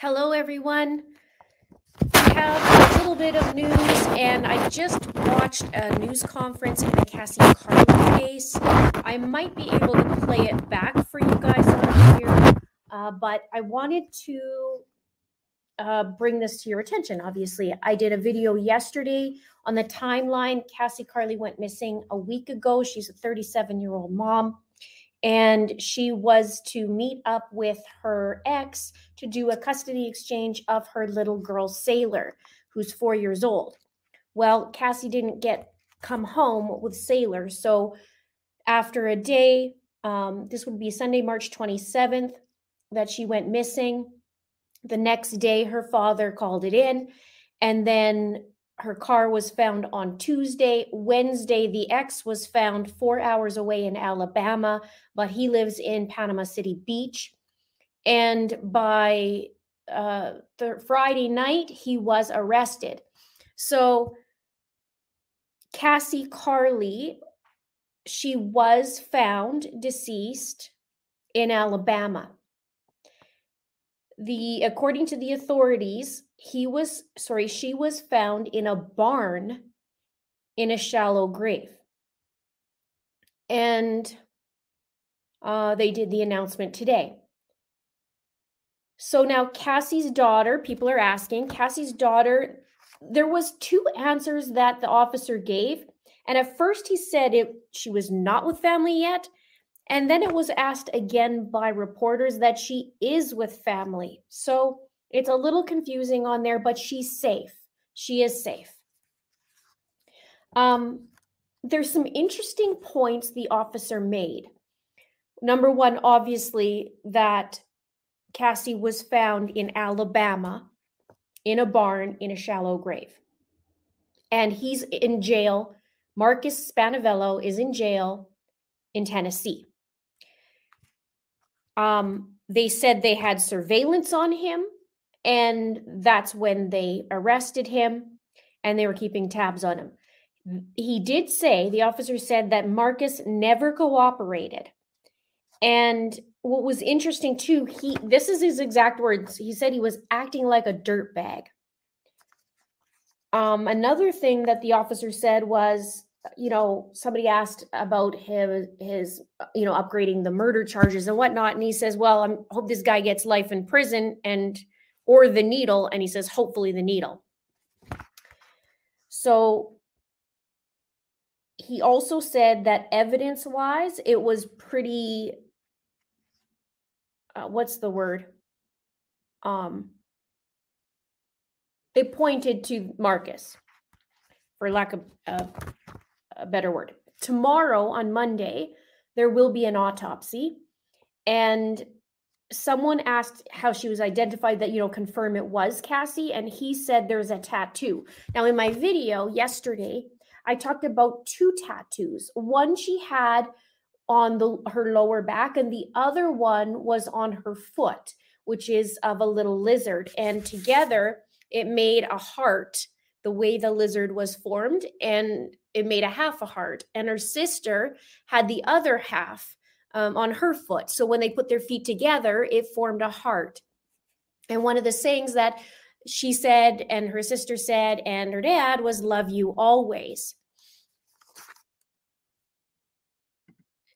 Hello, everyone. We have a little bit of news, and I just watched a news conference in the Cassie Carli case. I might be able to play it back for you guys here, uh, but I wanted to uh, bring this to your attention. Obviously, I did a video yesterday on the timeline. Cassie Carli went missing a week ago. She's a 37 year old mom and she was to meet up with her ex to do a custody exchange of her little girl Sailor, who's four years old. Well, Cassie didn't get come home with Sailor, so after a day, um, this would be Sunday, March 27th, that she went missing. The next day, her father called it in, and then her car was found on Tuesday. Wednesday, the ex was found four hours away in Alabama, but he lives in Panama City Beach. And by uh, the Friday night, he was arrested. So Cassie Carli, she was found deceased in Alabama. The according to the authorities, he was sorry she was found in a barn in a shallow grave. And uh, they did the announcement today. So now cassie's daughter people are asking cassie's daughter there was two answers that the officer gave. And at first he said it she was not with family yet. And then it was asked again by reporters that she is with family. So it's a little confusing on there, but she's safe. She is safe. Um, there's some interesting points the officer made. Number one, obviously, that Cassie was found in Alabama in a barn in a shallow grave. And he's in jail. Marcus Spanevelo is in jail in Tennessee. Um, they said they had surveillance on him and that's when they arrested him and they were keeping tabs on him. He did say, the officer said that Marcus never cooperated. And what was interesting too, he this is his exact words. He said he was acting like a dirt bag. Um, another thing that the officer said was, you know, somebody asked about him, his, you know, upgrading the murder charges and whatnot, and he says, "Well, I hope this guy gets life in prison." And or the needle. And he says, hopefully the needle. So he also said that evidence wise, it was pretty, uh, what's the word? Um, it pointed to Marcus, for lack of uh, a better word. Tomorrow on Monday, there will be an autopsy. And someone asked how she was identified that you know confirm it was cassie and he said there's a tattoo. Now in my video yesterday i talked about two tattoos. One she had on the her lower back and the other one was on her foot which is of a little lizard. And together it made a heart the way the lizard was formed and it made a half a heart. And her sister had the other half um, on her foot. So when they put their feet together, it formed a heart. And one of the sayings that she said, and her sister said, and her dad was, Love you always.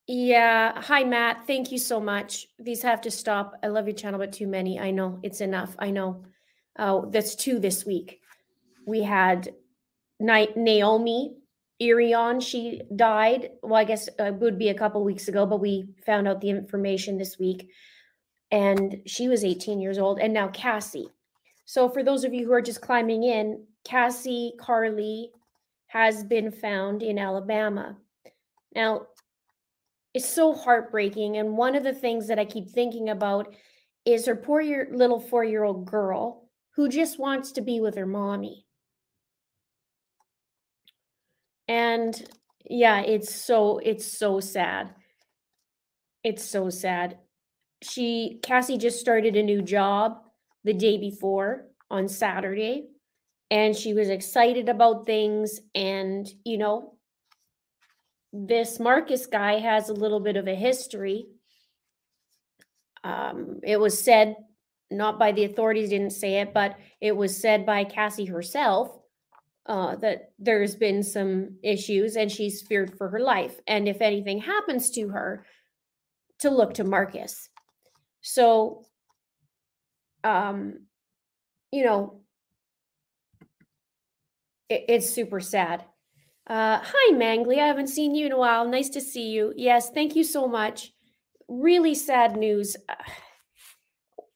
Yeah. Hi, Matt. Thank you so much. These have to stop. I love your channel, but too many. I know it's enough. I know. Oh, that's two this week. We had Naomi Irion, she died. Well, I guess uh, it would be a couple weeks ago, but we found out the information this week. And she was 18 years old. And now Cassie. So, for those of you who are just climbing in, Cassie Carli has been found in Alabama. Now, it's so heartbreaking. And one of the things that I keep thinking about is her poor year, little four year old girl who just wants to be with her mommy. And yeah, it's so it's so sad. It's so sad. She Cassie just started a new job the day before on Saturday and she was excited about things and you know this Marcus guy has a little bit of a history. Um, it was said not by the authorities, didn't say it, but it was said by Cassie herself uh, that there's been some issues and she's feared for her life. And if anything happens to her, to look to Marcus. So, um, you know, it, it's super sad. Uh, hi, Mangley. I haven't seen you in a while. Nice to see you. Yes, thank you so much. Really sad news.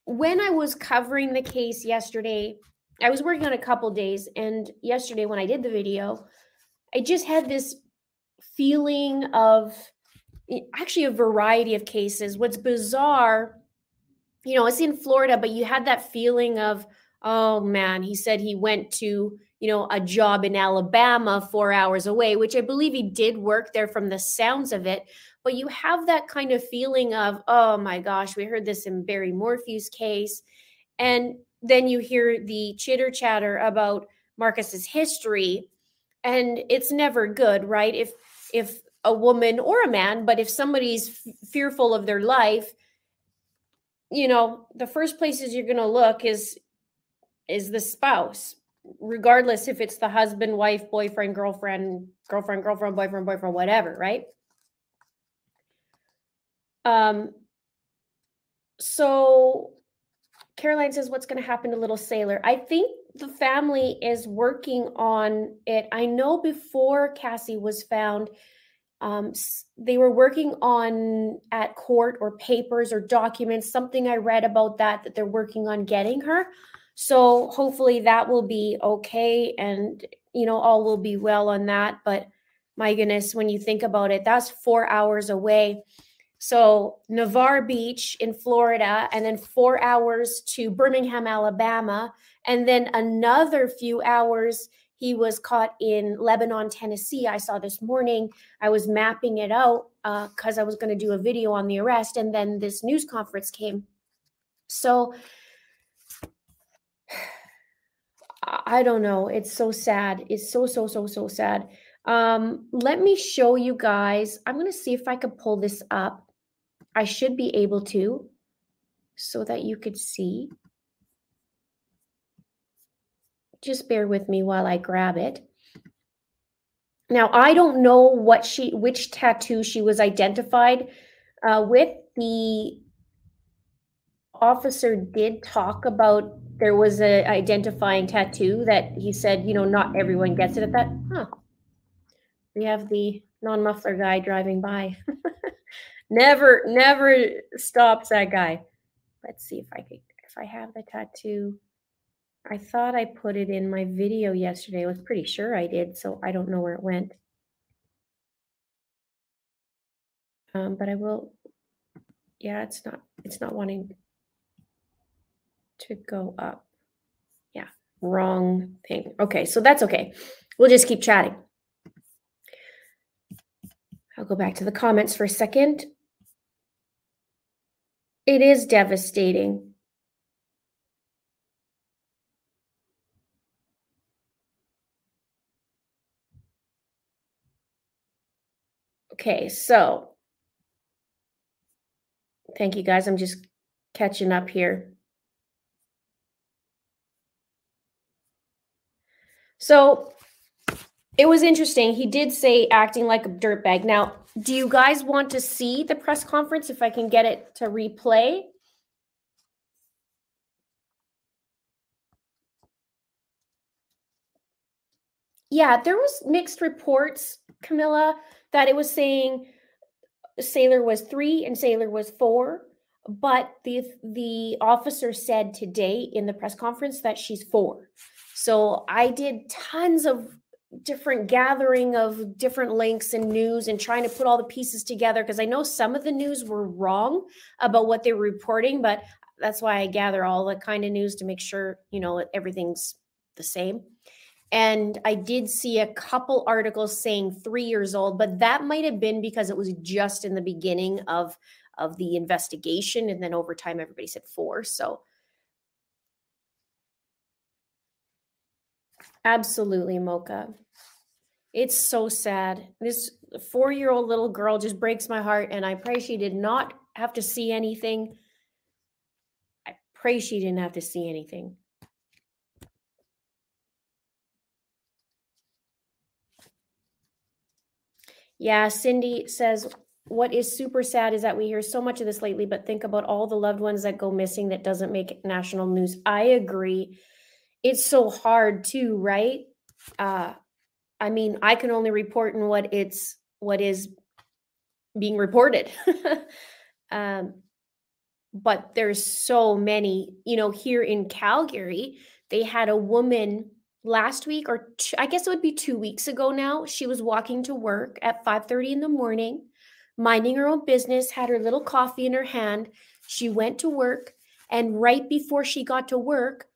When I was covering the case yesterday, I was working on a couple days, and yesterday when I did the video, I just had this feeling of actually a variety of cases. What's bizarre, you know, it's in Florida, but you had that feeling of, oh man, he said he went to, you know, a job in Alabama four hours away, which I believe he did work there from the sounds of it. But you have that kind of feeling of, oh my gosh, we heard this in Barry Morphew's case. And then you hear the chitter chatter about Marcus's history and it's never good, right? If if a woman or a man, but if somebody's f- fearful of their life, you know, the first places you're going to look is is the spouse, regardless if it's the husband, wife, boyfriend, girlfriend, girlfriend, girlfriend, boyfriend, boyfriend, whatever, right? Um so Caroline says, What's going to happen to Little Sailor? I think the family is working on it. I know before Cassie was found, um, they were working on at court or papers or documents, something I read about that, that they're working on getting her. So hopefully that will be okay and, you know, all will be well on that. But my goodness, when you think about it, that's four hours away. So Navarre Beach in Florida, and then four hours to Birmingham, Alabama, and then another few hours. He was caught in Lebanon, Tennessee. I saw this morning. I was mapping it out because uh, I was going to do a video on the arrest, and then this news conference came. So I don't know. It's so sad. It's so so so so sad. Um, let me show you guys. I'm going to see if I could pull this up. I should be able to so that you could see. Just bear with me while I grab it. Now, I don't know what she, which tattoo she was identified uh, with. The officer did talk about there was a identifying tattoo that he said, you know, not everyone gets it at that. Huh. We have the non-muffler guy driving by. never, never stops that guy. Let's see if I could, if I have the tattoo. I thought I put it in my video yesterday. I was pretty sure I did, so I don't know where it went. Um, but I will, yeah, it's not, it's not wanting to go up. Yeah, wrong thing. Okay, so that's okay. We'll just keep chatting. I'll go back to the comments for a second. It is devastating. Okay, so thank you guys. I'm just catching up here. So it was interesting. He did say acting like a dirtbag. Now, do you guys want to see the press conference if I can get it to replay? Yeah, there was mixed reports, Camilla, that it was saying Sailor was 3 and Sailor was 4, but the the officer said today in the press conference that she's 4. So I did tons of different gathering of different links and news and trying to put all the pieces together because I know some of the news were wrong about what they were reporting, but that's why I gather all the kind of news to make sure, you know, everything's the same. And I did see a couple articles saying three years old, but that might have been because it was just in the beginning of of the investigation, and then over time everybody said four. So Absolutely, Mocha. It's so sad. This four year old little girl just breaks my heart, and I pray she did not have to see anything. I Pray she didn't have to see anything. Yeah, Cindy says, what is super sad is that we hear so much of this lately, but think about all the loved ones that go missing that doesn't make national news. I agree. It's so hard too, right? Uh, I mean, I can only report in what it's what is being reported. um, but there's so many, you know, here in Calgary, they had a woman last week or two, I guess it would be 2 weeks ago now. She was walking to work at 5:30 in the morning, minding her own business, had her little coffee in her hand. She went to work and right before she got to work,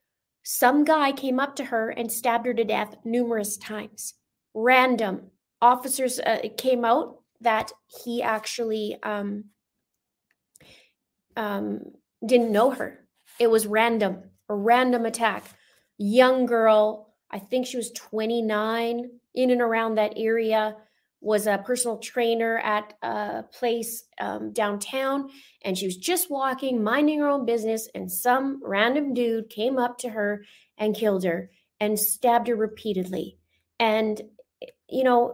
some guy came up to her and stabbed her to death numerous times. Random. Officers uh, came out that he actually um, um, didn't know her. It was random, a random attack. Young girl, I think she was 29, in and around that area, was a personal trainer at a place um, downtown. And she was just walking, minding her own business. And some random dude came up to her and killed her and stabbed her repeatedly. And, you know,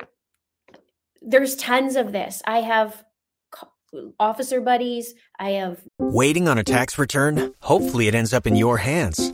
there's tons of this. I have officer buddies. I have. Waiting on a tax return? Hopefully, it ends up in your hands.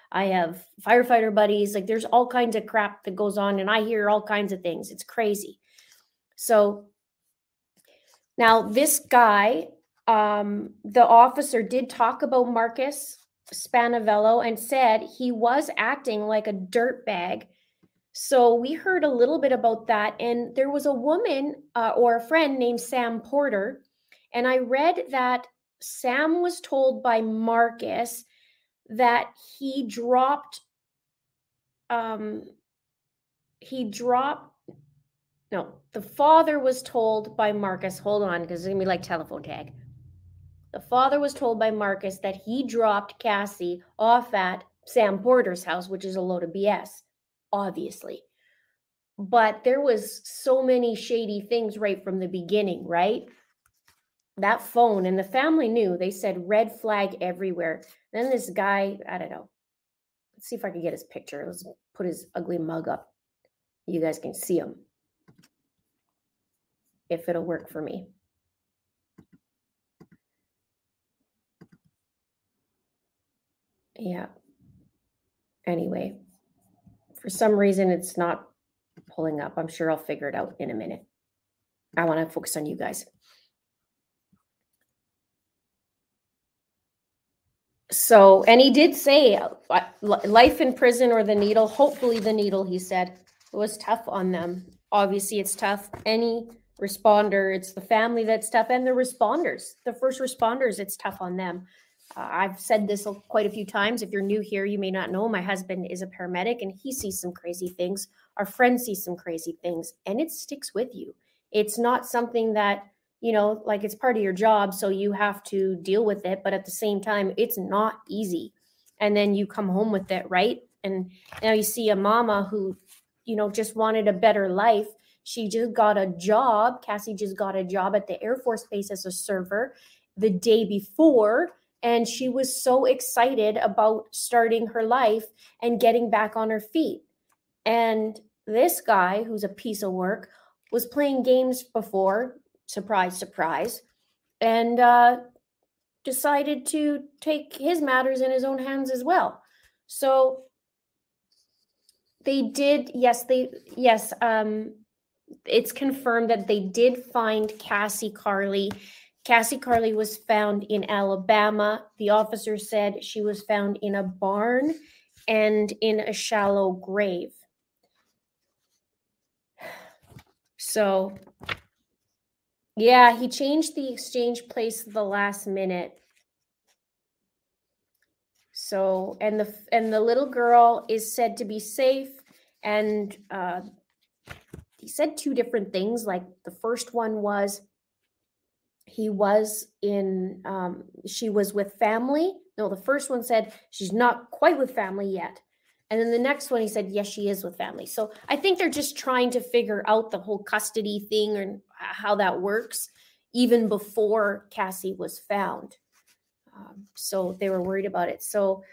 I have firefighter buddies. Like there's all kinds of crap that goes on and I hear all kinds of things. It's crazy. So now this guy, um, the officer did talk about Marcus Spanevelo and said he was acting like a dirtbag. So we heard a little bit about that. And there was a woman uh, or a friend named Sam Porter. And I read that Sam was told by Marcus that he dropped, um, he dropped, no, the father was told by Marcus, hold on, because it's to be like telephone tag. The father was told by Marcus that he dropped Cassie off at Sam Porter's house, which is a load of BS, obviously. But there was so many shady things right from the beginning, right? That phone and the family knew. They said red flag everywhere. Then this guy, I don't know. Let's see if I can get his picture. Let's put his ugly mug up. You guys can see him. If it'll work for me. Yeah. Anyway, for some reason it's not pulling up. I'm sure I'll figure it out in a minute. I want to focus on you guys. So, and he did say uh, life in prison or the needle, hopefully the needle, he said, it was tough on them. Obviously, it's tough. Any responder, it's the family that's tough, and the responders, the first responders, it's tough on them. Uh, I've said this quite a few times. If you're new here, you may not know my husband is a paramedic and he sees some crazy things. Our friends see some crazy things, and it sticks with you. It's not something that, you know, like it's part of your job. So you have to deal with it. But at the same time, it's not easy. And then you come home with it, right? And now you see a mama who, you know, just wanted a better life. She just got a job. Cassie just got a job at the Air Force Base as a server the day before and she was so excited about starting her life and getting back on her feet. And this guy, who's a piece of work, was playing games before, surprise, surprise, and uh, decided to take his matters in his own hands as well. So they did, yes, they, yes, um, it's confirmed that they did find Cassie Carli Cassie Carli was found in Alabama. The officer said she was found in a barn and in a shallow grave. So, yeah, he changed the exchange place the last minute. So, and the and the little girl is said to be safe, and uh, he said two different things. Like the first one was he was in, um, she was with family. No, the first one said she's not quite with family yet. And then the next one, he said, yes, she is with family. So I think they're just trying to figure out the whole custody thing and how that works, even before Cassie was found. Um, so they were worried about it. So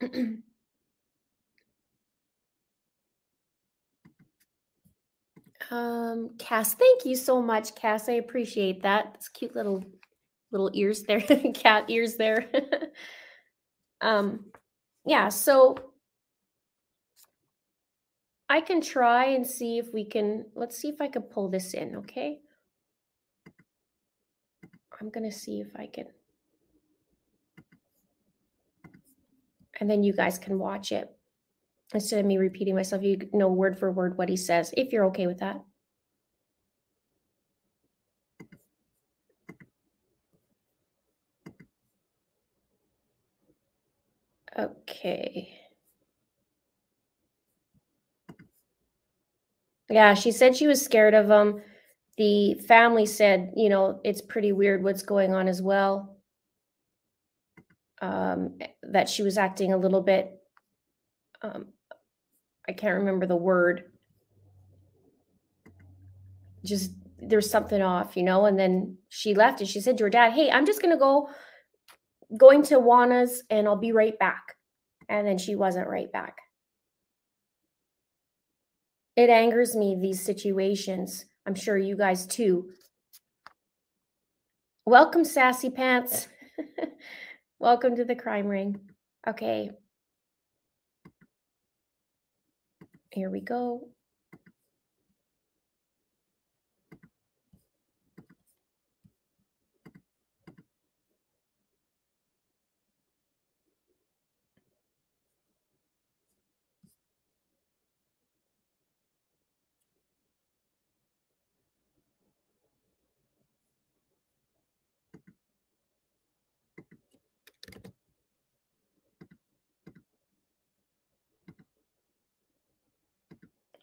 um, Cass, thank you so much, Cass. I appreciate that. It's cute little little ears there, cat ears there. um, yeah. So I can try and see if we can. Let's see if I can pull this in. Okay. I'm gonna see if I can. and then you guys can watch it instead of me repeating myself. You know word for word what he says, if you're okay with that. Okay. Yeah, she said she was scared of him. The family said, you know, it's pretty weird what's going on as well um, that she was acting a little bit um, I can't remember the word. Just there's something off, you know. And then she left and she said to her dad, Hey, I'm just gonna go going to Juana's and I'll be right back. And then she wasn't right back. It angers me, these situations. I'm sure you guys too. Welcome, Sassy Pants. Welcome to the crime ring. Okay. Here we go.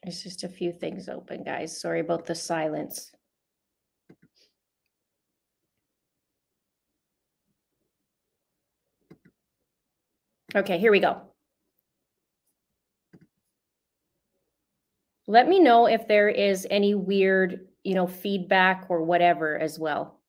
There's just a few things open, guys. Sorry about the silence. Okay, here we go. Let me know if there is any weird, you know, feedback or whatever as well.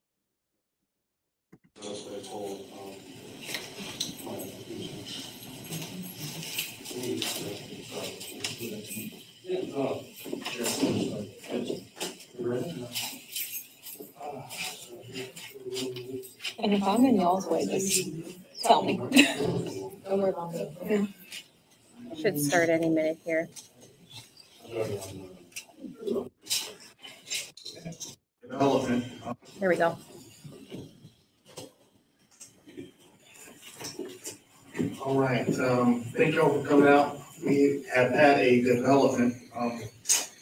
And if I'm in y'all's way, just tell me. Don't worry about me. Should start any minute here. Development, Here we go. all right, um, thank you all for coming out. We have had a development, um,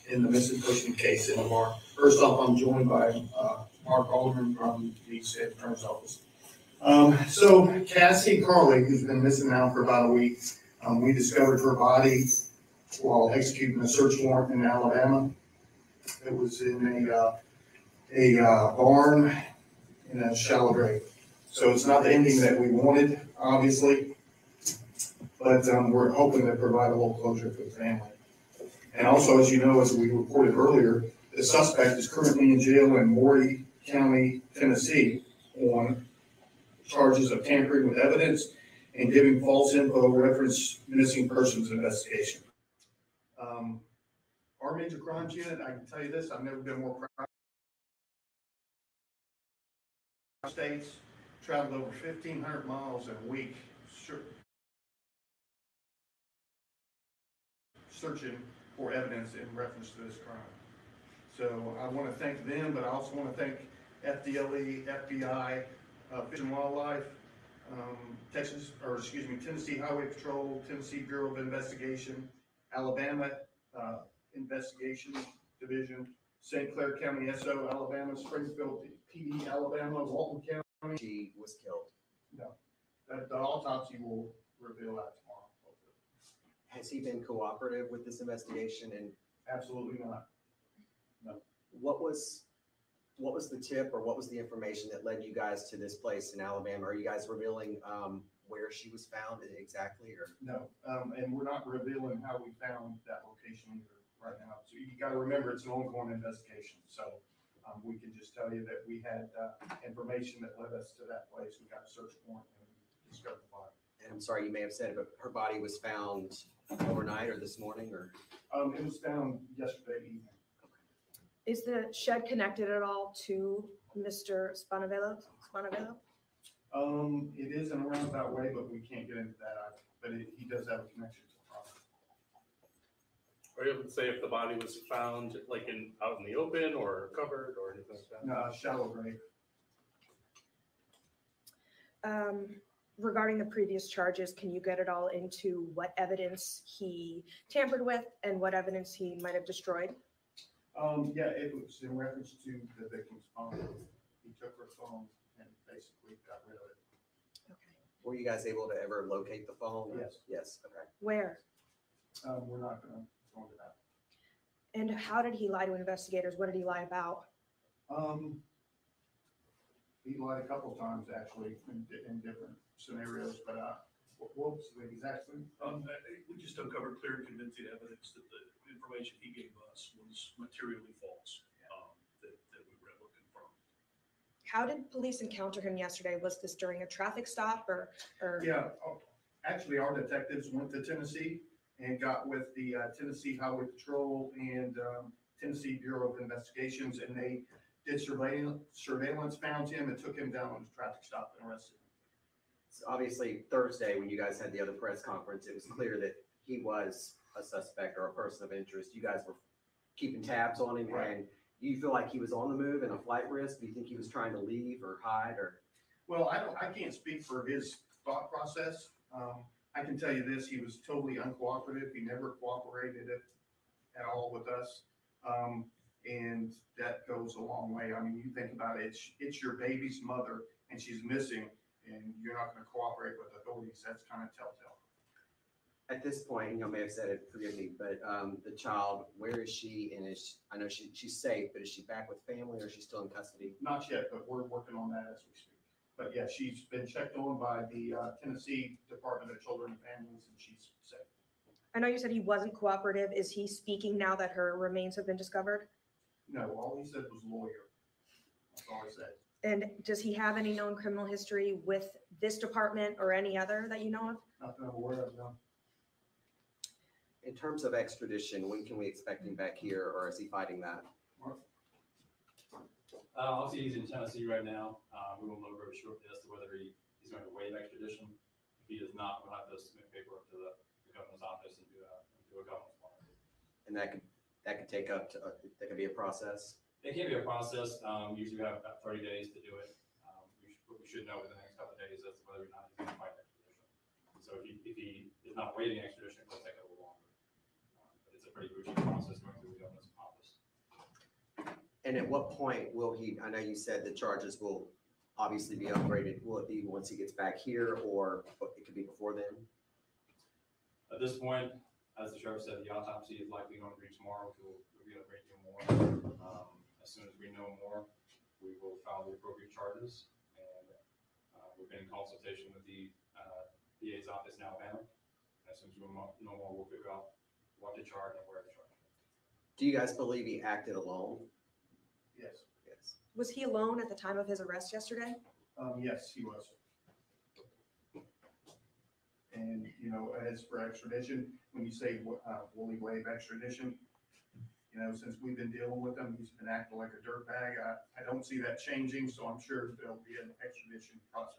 in the missing person case in Lamar. First off, I'm joined by, uh, Mark Alderman from the state attorney's office. Um, so Cassie Carli, who's been missing now for about a week, um, we discovered her body while executing a search warrant in Alabama. It was in a, uh, a uh, barn in a shallow grave. So it's not the ending that we wanted, obviously, but um, we're hoping to provide a little closure for the family. And also, as you know, as we reported earlier, the suspect is currently in jail in Maury County, Tennessee, on charges of tampering with evidence and giving false info reference missing persons investigation. Um, Our major crimes unit, I can tell you this, I've never been more proud. States traveled over fifteen hundred miles in a week. Searching for evidence in reference to this crime. So I want to thank them, but I also want to thank FDLE, FBI, uh, Fish and Wildlife, um, Texas, or excuse me, Tennessee Highway Patrol, Tennessee Bureau of Investigation, Alabama, uh, Investigation Division, St. Clair County SO, Alabama, Springfield PD, Alabama, Walton County. she was killed. The, the autopsy will reveal that. Has he been cooperative with this investigation and Absolutely not. No. What was, what was the tip or what was the information that led you guys to this place in Alabama? Are you guys revealing, um, where she was found exactly or? No, um, and we're not revealing how we found that location either right now. So you gotta remember, it's an ongoing investigation, so, um, we can just tell you that we had, uh, information that led us to that place. We got a search warrant and we discovered the body. And I'm sorry, you may have said it, but her body was found overnight or this morning or? Um, it was found yesterday evening. Is the shed connected at all to Mr. Spanevelo? Spanevelo? Um, it is in a roundabout way, but we can't get into that, either. but it, he does have a connection to the property. Are you able to say if the body was found like in, out in the open or covered or anything like that? No, shallow grave. Um, regarding the previous charges, can you get it all into what evidence he tampered with and what evidence he might have destroyed? Um, yeah, it was in reference to the victim's phone. He took her phone and basically got rid of it. Okay. Were you guys able to ever locate the phone? Yes. Yes, okay. Where? Um, we're not gonna go into that. And how did he lie to investigators? What did he lie about? Um, he lied a couple times actually in, di- in different scenarios, but, uh, what what was the exact thing? Um, I- I- we just uncovered clear and convincing evidence that the information he gave us was materially false, um, that, that we were able to confirm. How did police encounter him yesterday? Was this during a traffic stop or, or? Yeah, oh, actually, our detectives went to Tennessee and got with the uh, Tennessee Highway Patrol and um, Tennessee Bureau of Investigations, and they did surveillance, surveillance, found him and took him down on a traffic stop and arrested him. Obviously Thursday, when you guys had the other press conference, it was clear that he was a suspect or a person of interest. You guys were keeping tabs on him Right. and you feel like he was on the move and a flight risk? Do you think he was trying to leave or hide or? Well, I don't, I can't speak for his thought process. Um, I can tell you this, he was totally uncooperative. He never cooperated at, at all with us. Um, and that goes a long way. I mean, you think about it, it's, it's your baby's mother and she's missing and you're not gonna cooperate with authorities. That's kind of telltale. At this point, you may have said it, forgive me, but um, the child, where is she? And is, I know she, she's safe, but is she back with family or is she still in custody? Not yet, but we're working on that as we speak. But yeah, she's been checked on by the uh, Tennessee Department of Children and Families and she's safe. I know you said he wasn't cooperative. Is he speaking now that her remains have been discovered? No, all he said was lawyer. That's all he said. And does he have any known criminal history with this department or any other that you know of? Nothing I'm aware of, no. In terms of extradition, when can we expect him back here or is he fighting that? Uh, obviously, he's in Tennessee right now. Uh, we will know very shortly as to whether he, he's going to waive extradition. If he does not, we'll have to submit paperwork to the the governor's office and do a, do a governor's warrant. And that could, that could take up to, uh, that could be a process. It can be a process. Um, usually we have about thirty days to do it. Um, we should, we should know within the next couple of days as to whether or not he's going to fight extradition. So if he, if he is not waiting extradition, it'll take a little longer. Um, But it's a pretty routine process going through the governor's office. And at what point will he, I know you said the charges will obviously be upgraded. Will it be once he gets back here or it could be before then? At this point, as the sheriff said, the autopsy is likely going to be tomorrow, which will reveal a great deal more. Um, soon as we know more, we will file the appropriate charges. And uh, we've been in consultation with the uh, DA's office in Alabama. And As soon as we know know more, we'll figure out what to charge and where to charge. Do you guys believe he acted alone? Yes. Yes. Was he alone at the time of his arrest yesterday? Um, yes, he was. And, you know, as for extradition, when you say, uh, will he waive extradition? You know, since we've been dealing with him, he's been acting like a dirtbag. I, I don't see that changing, so I'm sure there'll be an extradition process.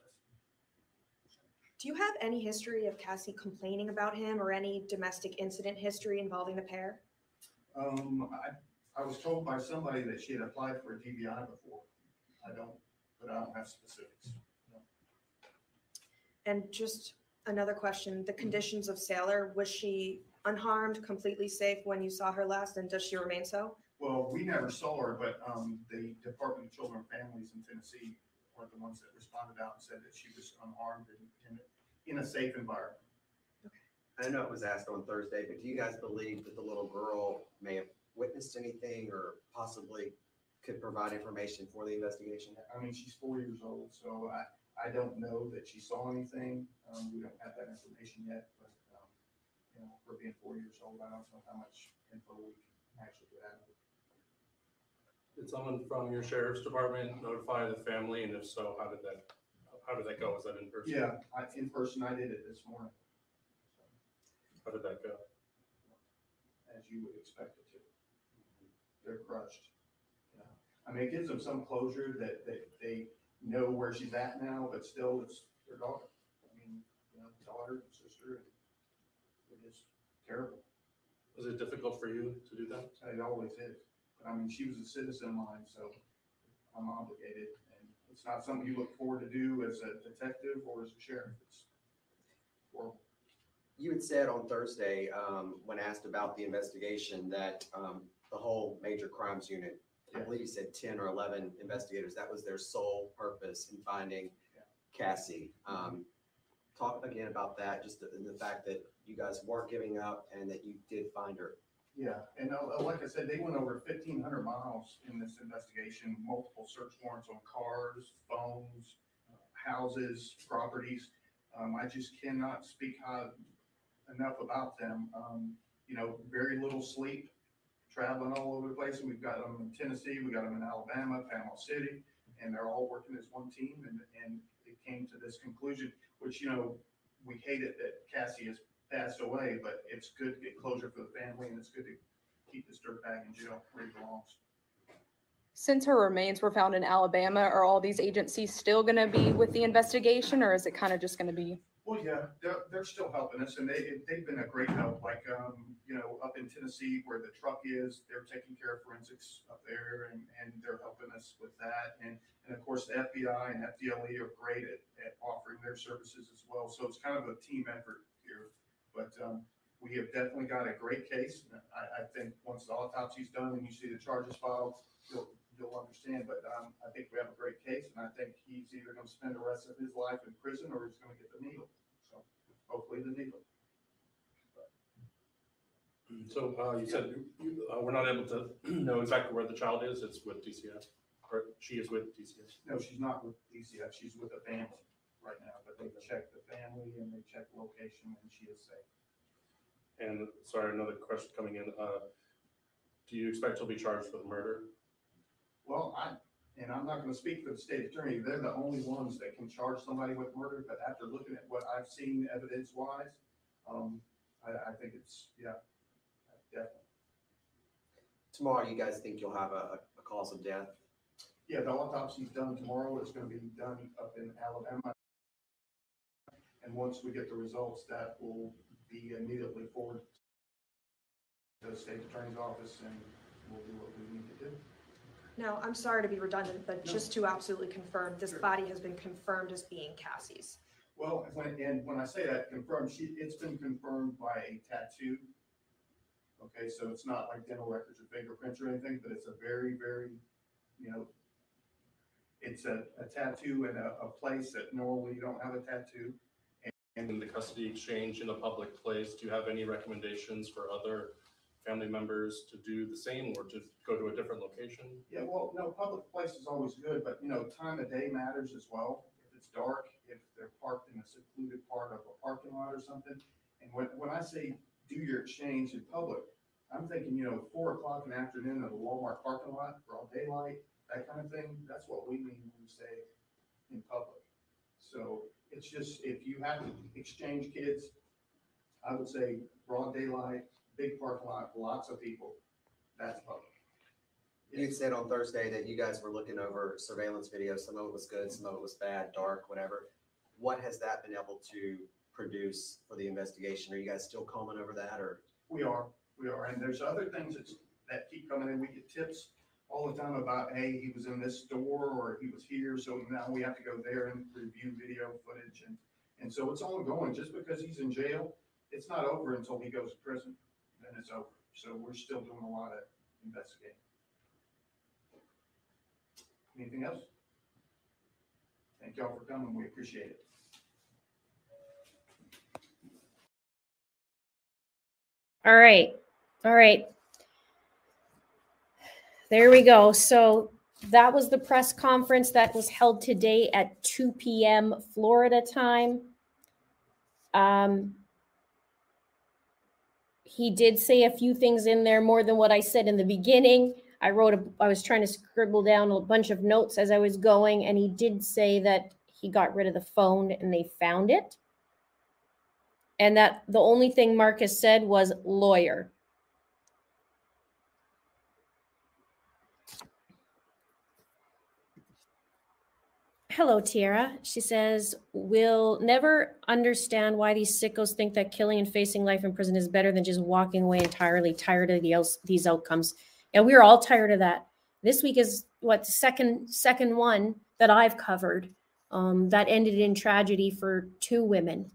Do you have any history of Cassie complaining about him or any domestic incident history involving the pair? Um, I, I was told by somebody that she had applied for a DVI before. I don't, but I don't have specifics. And just another question, the conditions of Sailor, was she unharmed, completely safe when you saw her last, and does she remain so? Well, we never saw her, but, um, the Department of Children and Families in Tennessee are the ones that responded out and said that she was unharmed and, and in a safe environment. I know it was asked on Thursday, but do you guys believe that the little girl may have witnessed anything or possibly could provide information for the investigation? I mean, she's four years old, so I, I don't know that she saw anything. Um, we don't have that information yet, but, you know, her being four years old, I don't know how much info we can actually get out of it. Did someone from your sheriff's department notify the family, and if so, how did that, how did that go? Was that in person? Yeah, I, in person, I did it this morning. How did that go? as you would expect it to. They're crushed. you know. I mean, it gives them some closure that, that they know where she's at now, but still, it's their daughter. I mean, you know, daughter, sister, and terrible. Was it difficult for you to do that? It always is. But I mean, she was a citizen of mine, so I'm obligated. And it's not something you look forward to do as a detective or as a sheriff. It's horrible. You had said on Thursday, um, when asked about the investigation, that, um, the whole major crimes unit, I Yeah. believe you said ten or eleven investigators, that was their sole purpose in finding Yeah. Cassie. Um, talk again about that, just the, the fact that you guys weren't giving up and that you did find her. Yeah, and uh, like I said, they went over fifteen hundred miles in this investigation, multiple search warrants on cars, phones, uh, houses, properties. Um, I just cannot speak high enough about them. Um, you know, very little sleep, traveling all over the place. And we've got them in Tennessee, we got them in Alabama, Panama City, and they're all working as one team and, and it came to this conclusion, which, you know, we hate it that Cassie has passed away, but it's good to get closure for the family and it's good to keep this dirtbag in jail where he belongs. Since her remains were found in Alabama, are all these agencies still gonna be with the investigation or is it kind of just gonna be? Well, yeah, they're, they're still helping us and they, they've been a great help, like, um, you know, up in Tennessee where the truck is, they're taking care of forensics up there and, and they're helping us with that. And, and of course, the FBI and FDLE are great at, at offering their services as well. So it's kind of a team effort here. But, um, we have definitely got a great case. I, I think once the autopsy's done and you see the charges filed, you'll, you'll understand. But, um, I think we have a great case and I think he's either gonna spend the rest of his life in prison or he's gonna get the needle. So hopefully the needle. So, uh, you said you, you, uh, we're not able to know exactly where the child is. It's with DCF, or she is with DCF. No, she's not with DCF. She's with a family right now, but they checked the family and they checked location and she is safe. And sorry, another question coming in. Uh, do you expect she'll be charged with murder? Well, I, and I'm not gonna speak for the state attorney, they're the only ones that can charge somebody with murder, but after looking at what I've seen evidence wise, um, I, I think it's, yeah, definitely. Tomorrow, you guys think you'll have a, a cause of death? Yeah, the autopsy's done tomorrow, it's gonna be done up in Alabama. And once we get the results, that will be immediately forwarded to the state attorney's office and we'll do what we need to do. Now, I'm sorry to be redundant, but No. just to absolutely confirm, this Sure. body has been confirmed as being Cassie's. Well, when, and when I say that confirmed, she, it's been confirmed by a tattoo. Okay, so it's not like dental records or fingerprints or anything, but it's a very, very, you know, it's a, a tattoo in a, a place that normally you don't have a tattoo. And in the custody exchange in a public place, do you have any recommendations for other family members to do the same or to go to a different location? Yeah, well, no, public place is always good, but you know, time of day matters as well. If it's dark, if they're parked in a secluded part of a parking lot or something. And when, when I say do your exchange in public, I'm thinking, you know, four o'clock in the afternoon at a Walmart parking lot, broad daylight, that kind of thing. That's what we mean when we say in public. So it's just, if you have to exchange kids, I would say broad daylight, big parking lot, lots of people, that's public. You said on Thursday that you guys were looking over surveillance videos. Some of it was good, some of it was bad, dark, whatever. What has that been able to produce for the investigation? Are you guys still combing over that or? We are, we are, and there's other things that's, that keep coming in, we get tips all the time about, hey, he was in this store, or he was here, so now we have to go there and review video footage, and, and so it's ongoing, just because he's in jail, it's not over until he goes to prison, then it's over, so we're still doing a lot of investigating. Anything else? Thank y'all for coming. We appreciate it. All right. All right. There we go. So that was the press conference that was held today at 2 p.m. Florida time. Um, he did say a few things in there more than what I said in the beginning. I wrote a, I was trying to scribble down a bunch of notes as I was going, and he did say that he got rid of the phone and they found it. And that the only thing Marcus said was lawyer. Hello, Tiara. She says, We'll never understand why these sickos think that killing and facing life in prison is better than just walking away entirely, tired of the, else, these outcomes. And we're all tired of that. This week is what the second second one that I've covered um, that ended in tragedy for two women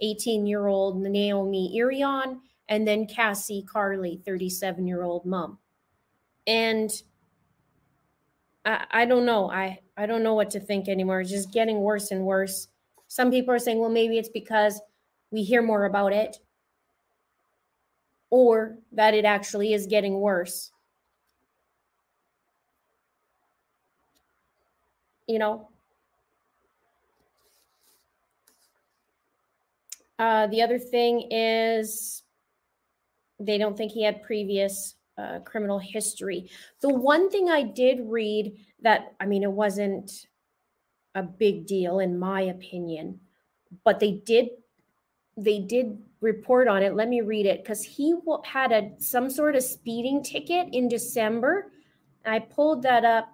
18 year old Naomi Irion and then Cassie Carli, 37 year old mom. And I, don't know. I, I don't know what to think anymore. It's just getting worse and worse. Some people are saying, well, maybe it's because we hear more about it or that it actually is getting worse. You know, uh, the other thing is they don't think he had previous uh, criminal history. The one thing I did read that, I mean, it wasn't a big deal in my opinion, but they did they did report on it. Let me read it because he had a some sort of speeding ticket in December. I pulled that up.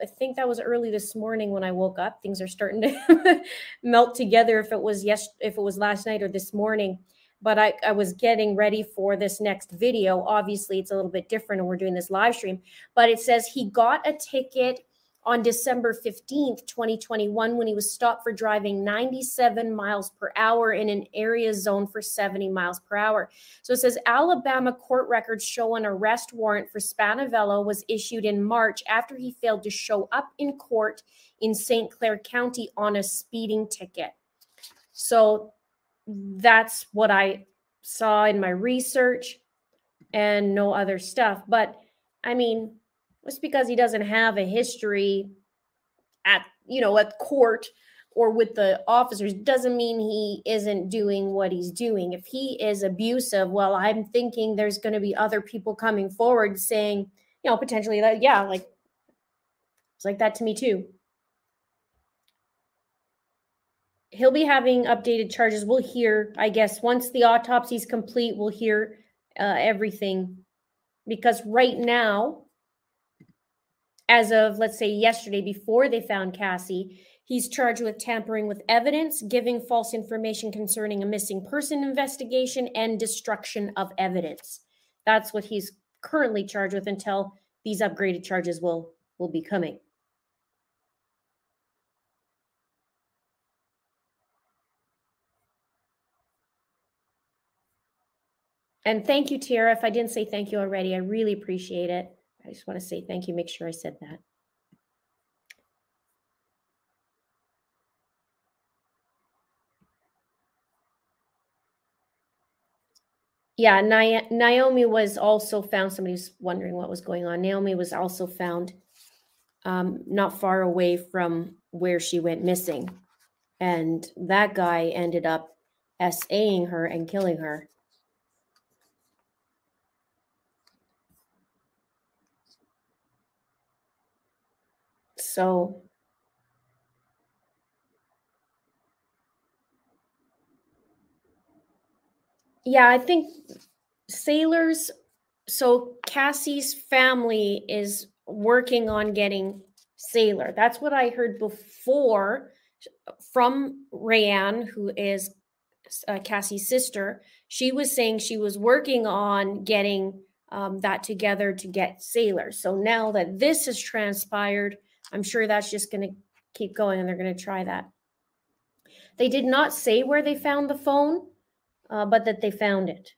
I think that was early this morning when I woke up. Things are starting to melt together. If it was yes, if it was last night or this morning, but I, I was getting ready for this next video. Obviously, it's a little bit different, and we're doing this live stream. But it says he got a ticket on December 15th, 2021, when he was stopped for driving 97 miles per hour in an area zone for 70 miles per hour. So it says Alabama court records show an arrest warrant for Spanevelo was issued in March after he failed to show up in court in St. Clair County on a speeding ticket. So that's what I saw in my research and no other stuff. But I mean, just because he doesn't have a history at you know at court or with the officers doesn't mean he isn't doing what he's doing if he is abusive well i'm thinking there's going to be other people coming forward saying you know potentially that yeah like it's like that to me too he'll be having updated charges we'll hear i guess once the autopsy is complete we'll hear uh, everything because right now as of let's say yesterday before they found Cassie, he's charged with tampering with evidence, giving false information concerning a missing person investigation, and destruction of evidence. That's what he's currently charged with until these upgraded charges will will be coming. And thank you, Tara. If I didn't say thank you already, I really appreciate it. I just want to say thank you. Make sure I said that. Yeah, Naomi was also found. Somebody's wondering what was going on. Naomi was also found um, not far away from where she went missing. And that guy ended up SAing her and killing her. So yeah, I think sailors. So Cassie's family is working on getting sailor. That's what I heard before from Rayanne, who is uh, Cassie's sister. She was saying she was working on getting um, that together to get sailor. So now that this has transpired, I'm sure that's just going to keep going and they're going to try that. They did not say where they found the phone, uh, but that they found it.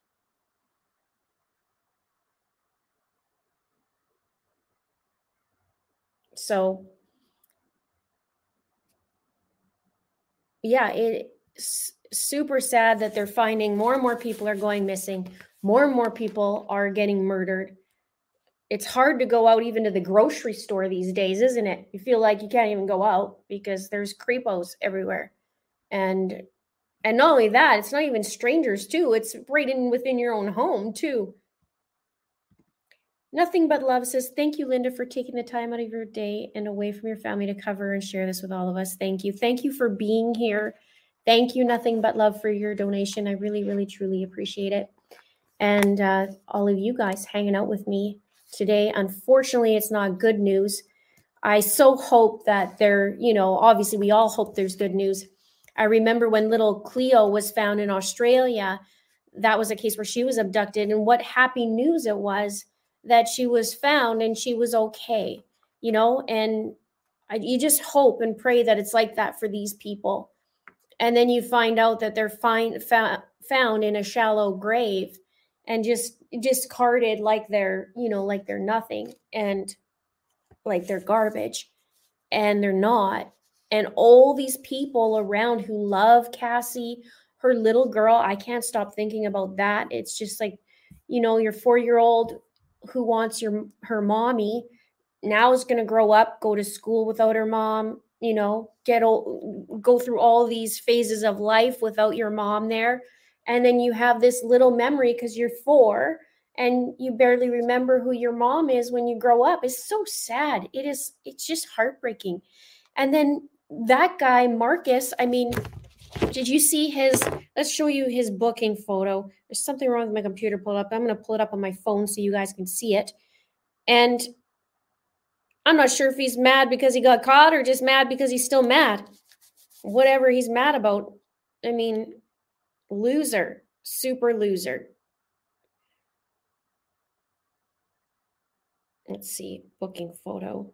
So, yeah, it's super sad that they're finding more and more people are going missing. More and more people are getting murdered. It's hard to go out even to the grocery store these days, isn't it? You feel like you can't even go out because there's creepos everywhere. And and not only that, it's not even strangers too. It's right in within your own home too. Nothing but love says, Thank you, Linda, for taking the time out of your day and away from your family to cover and share this with all of us. Thank you. Thank you for being here. Thank you, Nothing But Love, for your donation. I really, really, truly appreciate it. And uh, all of you guys hanging out with me today. Unfortunately, it's not good news. I so hope that there, you know, obviously, we all hope there's good news. I remember when little Cleo was found in Australia, that was a case where she was abducted, and what happy news it was that she was found and she was okay, you know, and I, you just hope and pray that it's like that for these people. And then you find out that they're find, found, found in a shallow grave and just discarded like they're, you know, like they're nothing and like they're garbage and they're not. And all these people around who love Cassie, her little girl, I can't stop thinking about that. It's just like, you know, your four year old who wants your her mommy now is going to grow up go to school without her mom you know get go through all these phases of life without your mom there and then you have this little memory because you're four and you barely remember who your mom is when you grow up it's so sad it is it's just heartbreaking and then that guy marcus i mean did you see his? Let's show you his booking photo. There's something wrong with my computer. Pull up. I'm going to pull it up on my phone so you guys can see it. And I'm not sure if he's mad because he got caught or just mad because he's still mad. Whatever he's mad about. I mean, loser, super loser. Let's see, booking photo.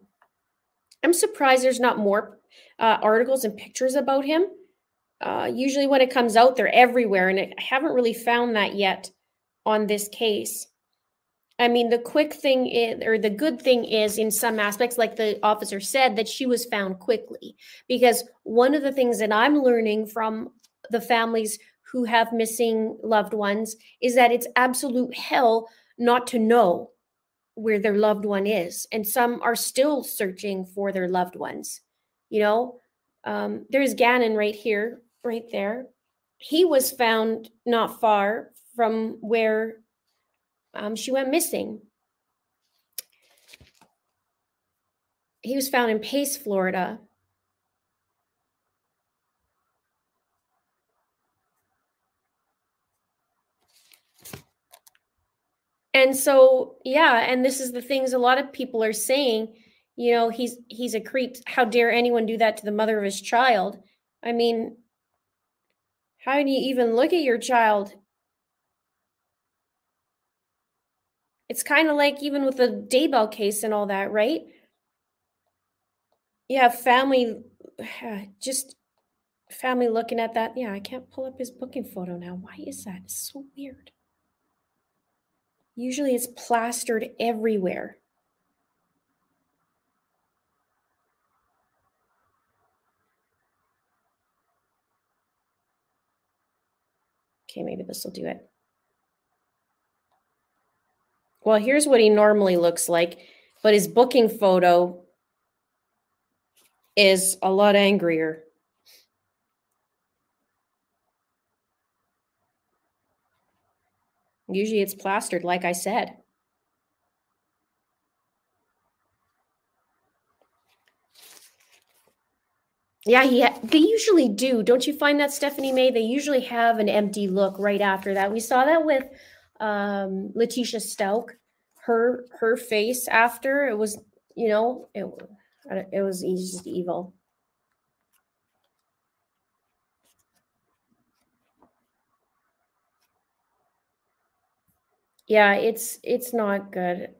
I'm surprised there's not more uh, articles and pictures about him uh, usually when it comes out, they're everywhere, and I haven't really found that yet on this case. I mean, the quick thing is, or the good thing is, in some aspects, like the officer said, that she was found quickly. Because one of the things that I'm learning from the families who have missing loved ones is that it's absolute hell not to know where their loved one is. And some are still searching for their loved ones. You know, um, there's Gannon right here right there. He was found not far from where um, she went missing. He was found in Pace, Florida. And so, yeah, and this is the things a lot of people are saying, you know, he's he's a creep. How dare anyone do that to the mother of his child? I mean, how do you even look at your child? It's kind of like even with the Daybell case and all that, right? yeah family, just family looking at that. Yeah, I can't pull up his booking photo now. Why is that? It's so weird. Usually it's plastered everywhere. Okay, maybe this will do it. Well, here's what he normally looks like, but his booking photo is a lot angrier. Usually it's plastered, like I said. Yeah, yeah, they usually do. Don't you find that Stephanie May? They usually have an empty look right after that. We saw that with um, Letecia Stauch. Her her face after it was, you know, it it was just evil. Yeah, it's it's not good.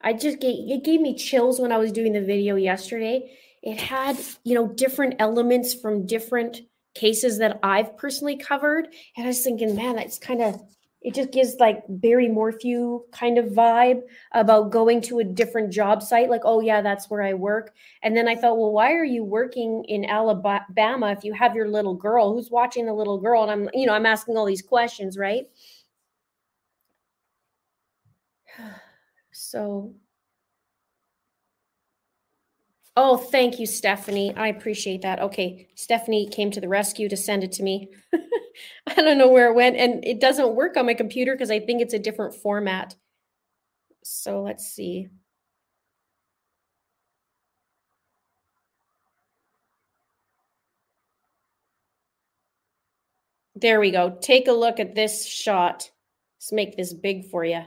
I just get it gave me chills when I was doing the video yesterday it had you know different elements from different cases that I've personally covered, and I was thinking, man, that's kind of It just gives like Barry Morphew kind of vibe about going to a different job site. Like, oh yeah, that's where I work. And then I thought, well, why are you working in Alabama if you have your little girl? Who's watching the little girl? And I'm, you know, I'm asking all these questions, right? So Oh, thank you, Stephanie. I appreciate that. Okay, Stephanie came to the rescue to send it to me. I don't know where it went, and it doesn't work on my computer because I think it's a different format. So let's see. There we go. Take a look at this shot. Let's make this big for you.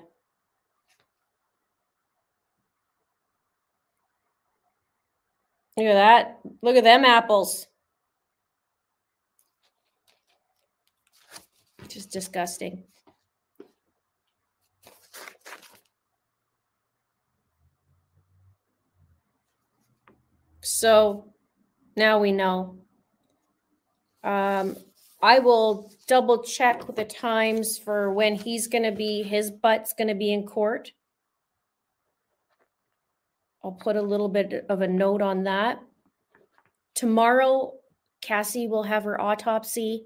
Look at that. Look at them apples. Just disgusting. So now we know. Um, I will double check the times for when he's going to be, his butt's going to be in court. I'll put a little bit of a note on that. Tomorrow, Cassie will have her autopsy,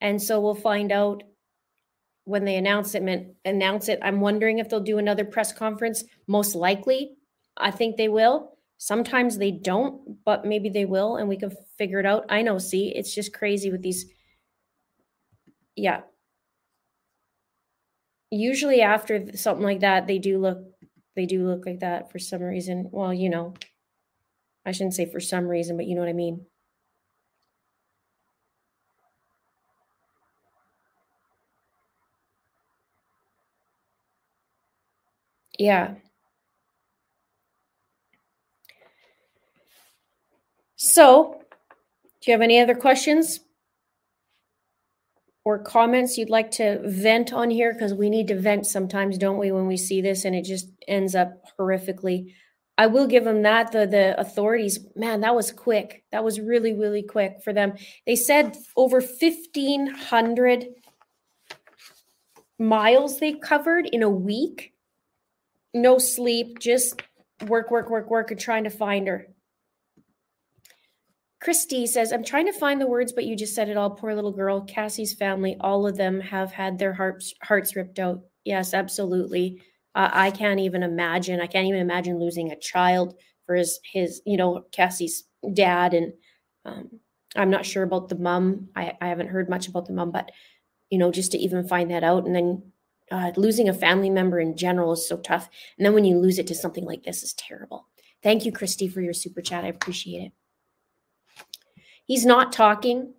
and so we'll find out when they announce it. Announce it. I'm wondering if they'll do another press conference. Most likely, I think they will. Sometimes they don't, but maybe they will, and we can figure it out. I know. See, it's just crazy with these. Yeah. Usually, after something like that, they do look they do look like that for some reason. Well, you know, I shouldn't say for some reason, but you know what I mean. Yeah. So, do you have any other questions? Or comments you'd like to vent on here because we need to vent sometimes don't we when we see this and it just ends up horrifically. I will give them that the the authorities man that was quick. That was really really quick for them. They said over 1500 miles they covered in a week. No sleep just work work work work and trying to find her Christy says, I'm trying to find the words, but you just said it all. Poor little girl. Cassie's family, all of them have had their hearts hearts ripped out. Yes, absolutely. Uh, I can't even imagine. I can't even imagine losing a child for his his, you know, Cassie's dad. And um, I'm not sure about the mom. I, I haven't heard much about the mom, but you know, just to even find that out and then uh, losing a family member in general is so tough. And then when you lose it to something like this is terrible. Thank you, Christy, for your super chat. I appreciate it. He's not talking.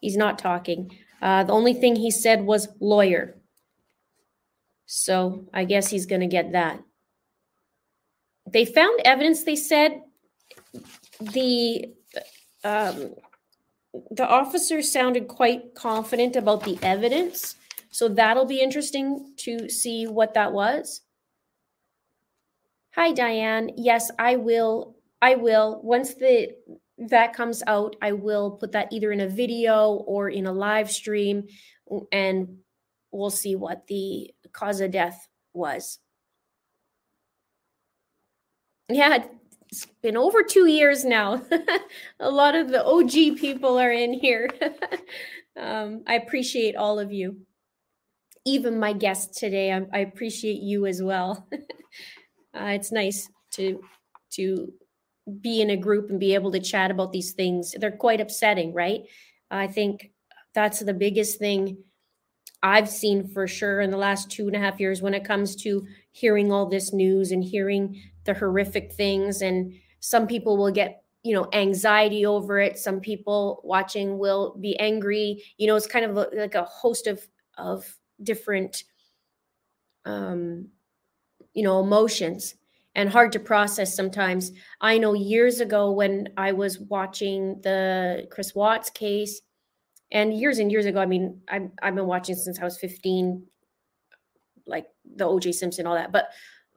He's not talking. Uh, the only thing he said was lawyer. So I guess he's going to get that. They found evidence, they said the um, the officer sounded quite confident about the evidence. So that'll be interesting to see what that was. Hi, Diane. Yes, I will. I will. Once the that comes out, I will put that either in a video or in a live stream, and we'll see what the cause of death was. Yeah, it's been over two years now. a lot of the OG people are in here. um, I appreciate all of you. Even my guest today, I, I appreciate you as well. uh, it's nice to to be in a group and be able to chat about these things. They're quite upsetting, right? I think that's the biggest thing I've seen for sure in the last two and a half years when it comes to hearing all this news and hearing the horrific things. And some people will get, you know, anxiety over it. Some people watching will be angry. You know, it's kind of like a host of of different, um, you know, emotions and hard to process sometimes. I know years ago when I was watching the Chris Watts case, and years and years ago, I mean, I've, I've been watching since I was 15, like the OJ Simpson, all that. But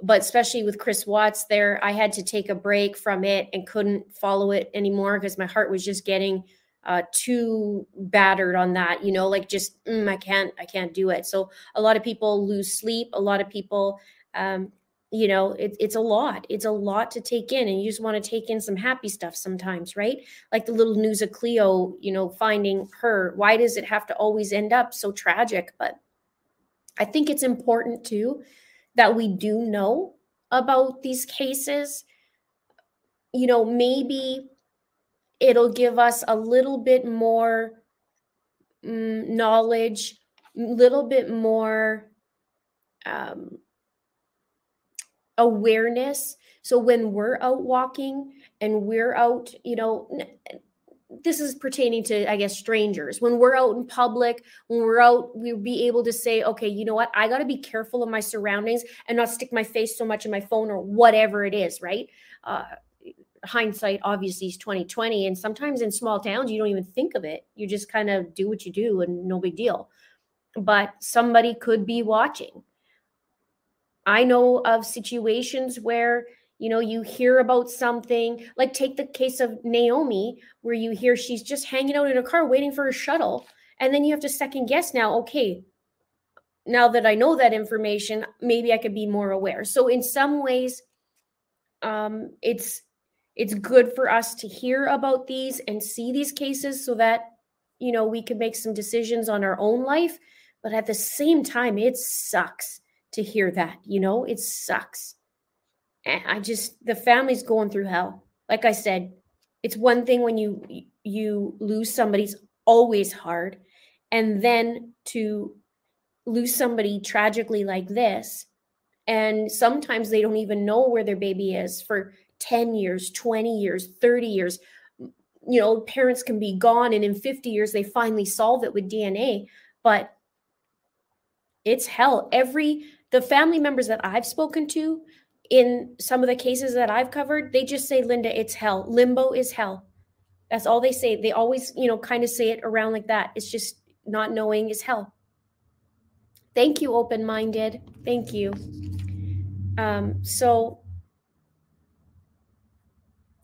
but especially with Chris Watts there, I had to take a break from it and couldn't follow it anymore because my heart was just getting uh, too battered on that, you know, like just mm, I can't, I can't do it. So a lot of people lose sleep. A lot of people, um, you know, it, it's a lot. It's a lot to take in, and you just want to take in some happy stuff sometimes, right? Like the little news of Cleo, you know, finding her. Why does it have to always end up so tragic? But I think it's important too that we do know about these cases. You know, maybe it'll give us a little bit more mm, knowledge, a little bit more um, awareness. So when we're out walking and we're out, you know, this is pertaining to, I guess, strangers. When we're out in public, when we're out, we'll be able to say, okay, you know what? I got to be careful of my surroundings and not stick my face so much in my phone or whatever it is, right? Uh, hindsight obviously is 2020 and sometimes in small towns you don't even think of it you just kind of do what you do and no big deal but somebody could be watching i know of situations where you know you hear about something like take the case of naomi where you hear she's just hanging out in a car waiting for a shuttle and then you have to second guess now okay now that i know that information maybe i could be more aware. So in some ways um, it's it's good for us to hear about these and see these cases so that you know we can make some decisions on our own life but at the same time it sucks to hear that you know it sucks and i just the family's going through hell like i said it's one thing when you you lose somebody's always hard and then to lose somebody tragically like this and sometimes they don't even know where their baby is for 10 years, 20 years, 30 years. You know, parents can be gone and in 50 years they finally solve it with DNA, but it's hell. Every the family members that I've spoken to in some of the cases that I've covered, they just say, Linda, it's hell. Limbo is hell. That's all they say. They always, you know, kind of say it around like that. It's just not knowing is hell. Thank you, open minded. Thank you. Um, so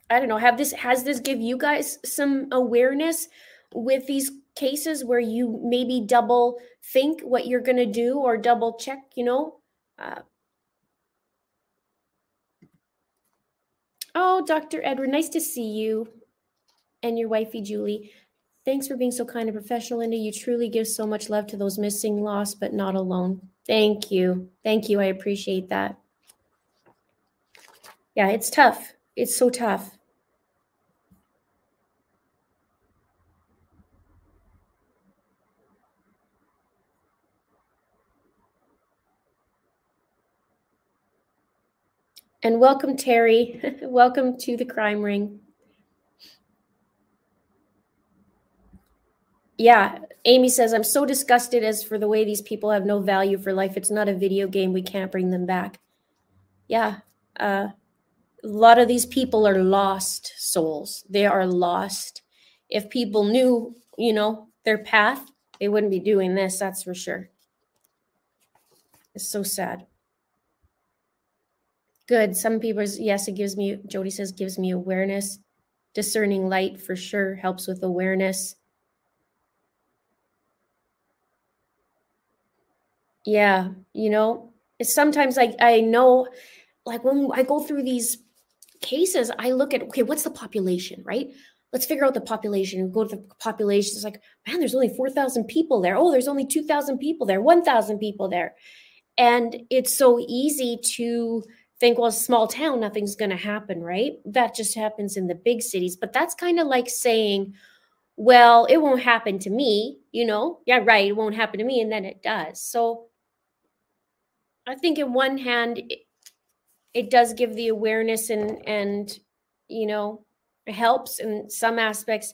I don't know, have this has this give you guys some awareness with these cases where you maybe double think what you're going to do or double check, you know? Uh, oh, Dr. Edward, nice to see you and your wifey, Julie. Thanks for being so kind and professional, Linda. You truly give so much love to those missing, lost, but not alone. Thank you. Thank you. I appreciate that. Yeah, it's tough. It's so tough. And welcome, Terry. welcome to the crime ring. Yeah, Amy says, I'm so disgusted as for the way these people have no value for life. It's not a video game. We can't bring them back. Yeah. Uh, a lot of these people are lost souls. They are lost. If people knew, you know, their path, they wouldn't be doing this. That's for sure. It's so sad. Good. Some people, yes, it gives me, Jody says, gives me awareness. Discerning light for sure helps with awareness. Yeah, you know, it's sometimes I, I know, like when I go through these cases, I look at, okay, what's the population, right? Let's figure out the population. Go to the population. It's like, man, there's only 4,000 people there. Oh, there's only 2,000 people there, 1,000 people there. And it's so easy to, think, well, small town, nothing's going to happen, right? That just happens in the big cities. But that's kind of like saying, well, it won't happen to me, you know? Yeah, right. It won't happen to me. And then it does. So I think, in one hand, it, it does give the awareness and, and, you know, helps in some aspects.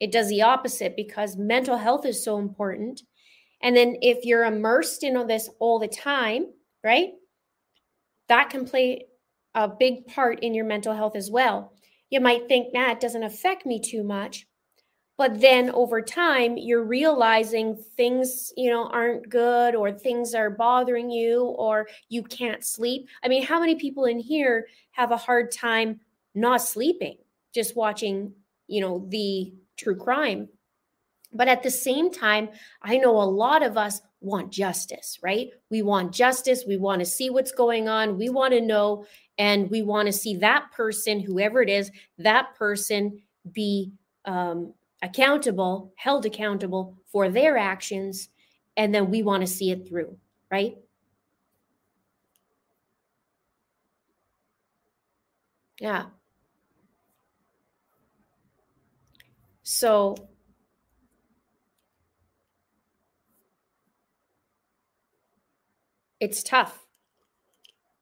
It does the opposite because mental health is so important. And then if you're immersed in all this all the time, right? That can play a big part in your mental health as well. You might think, nah, doesn't affect me too much. But then over time, you're realizing things, you know, aren't good or things are bothering you or you can't sleep. I mean, how many people in here have a hard time not sleeping, just watching, you know, the true crime. But at the same time, I know a lot of us want justice, right? We want justice. We want to see what's going on. We want to know, and we want to see that person, whoever it is, that person be um, accountable, held accountable for their actions. And then we want to see it through, right? Yeah. So it's tough.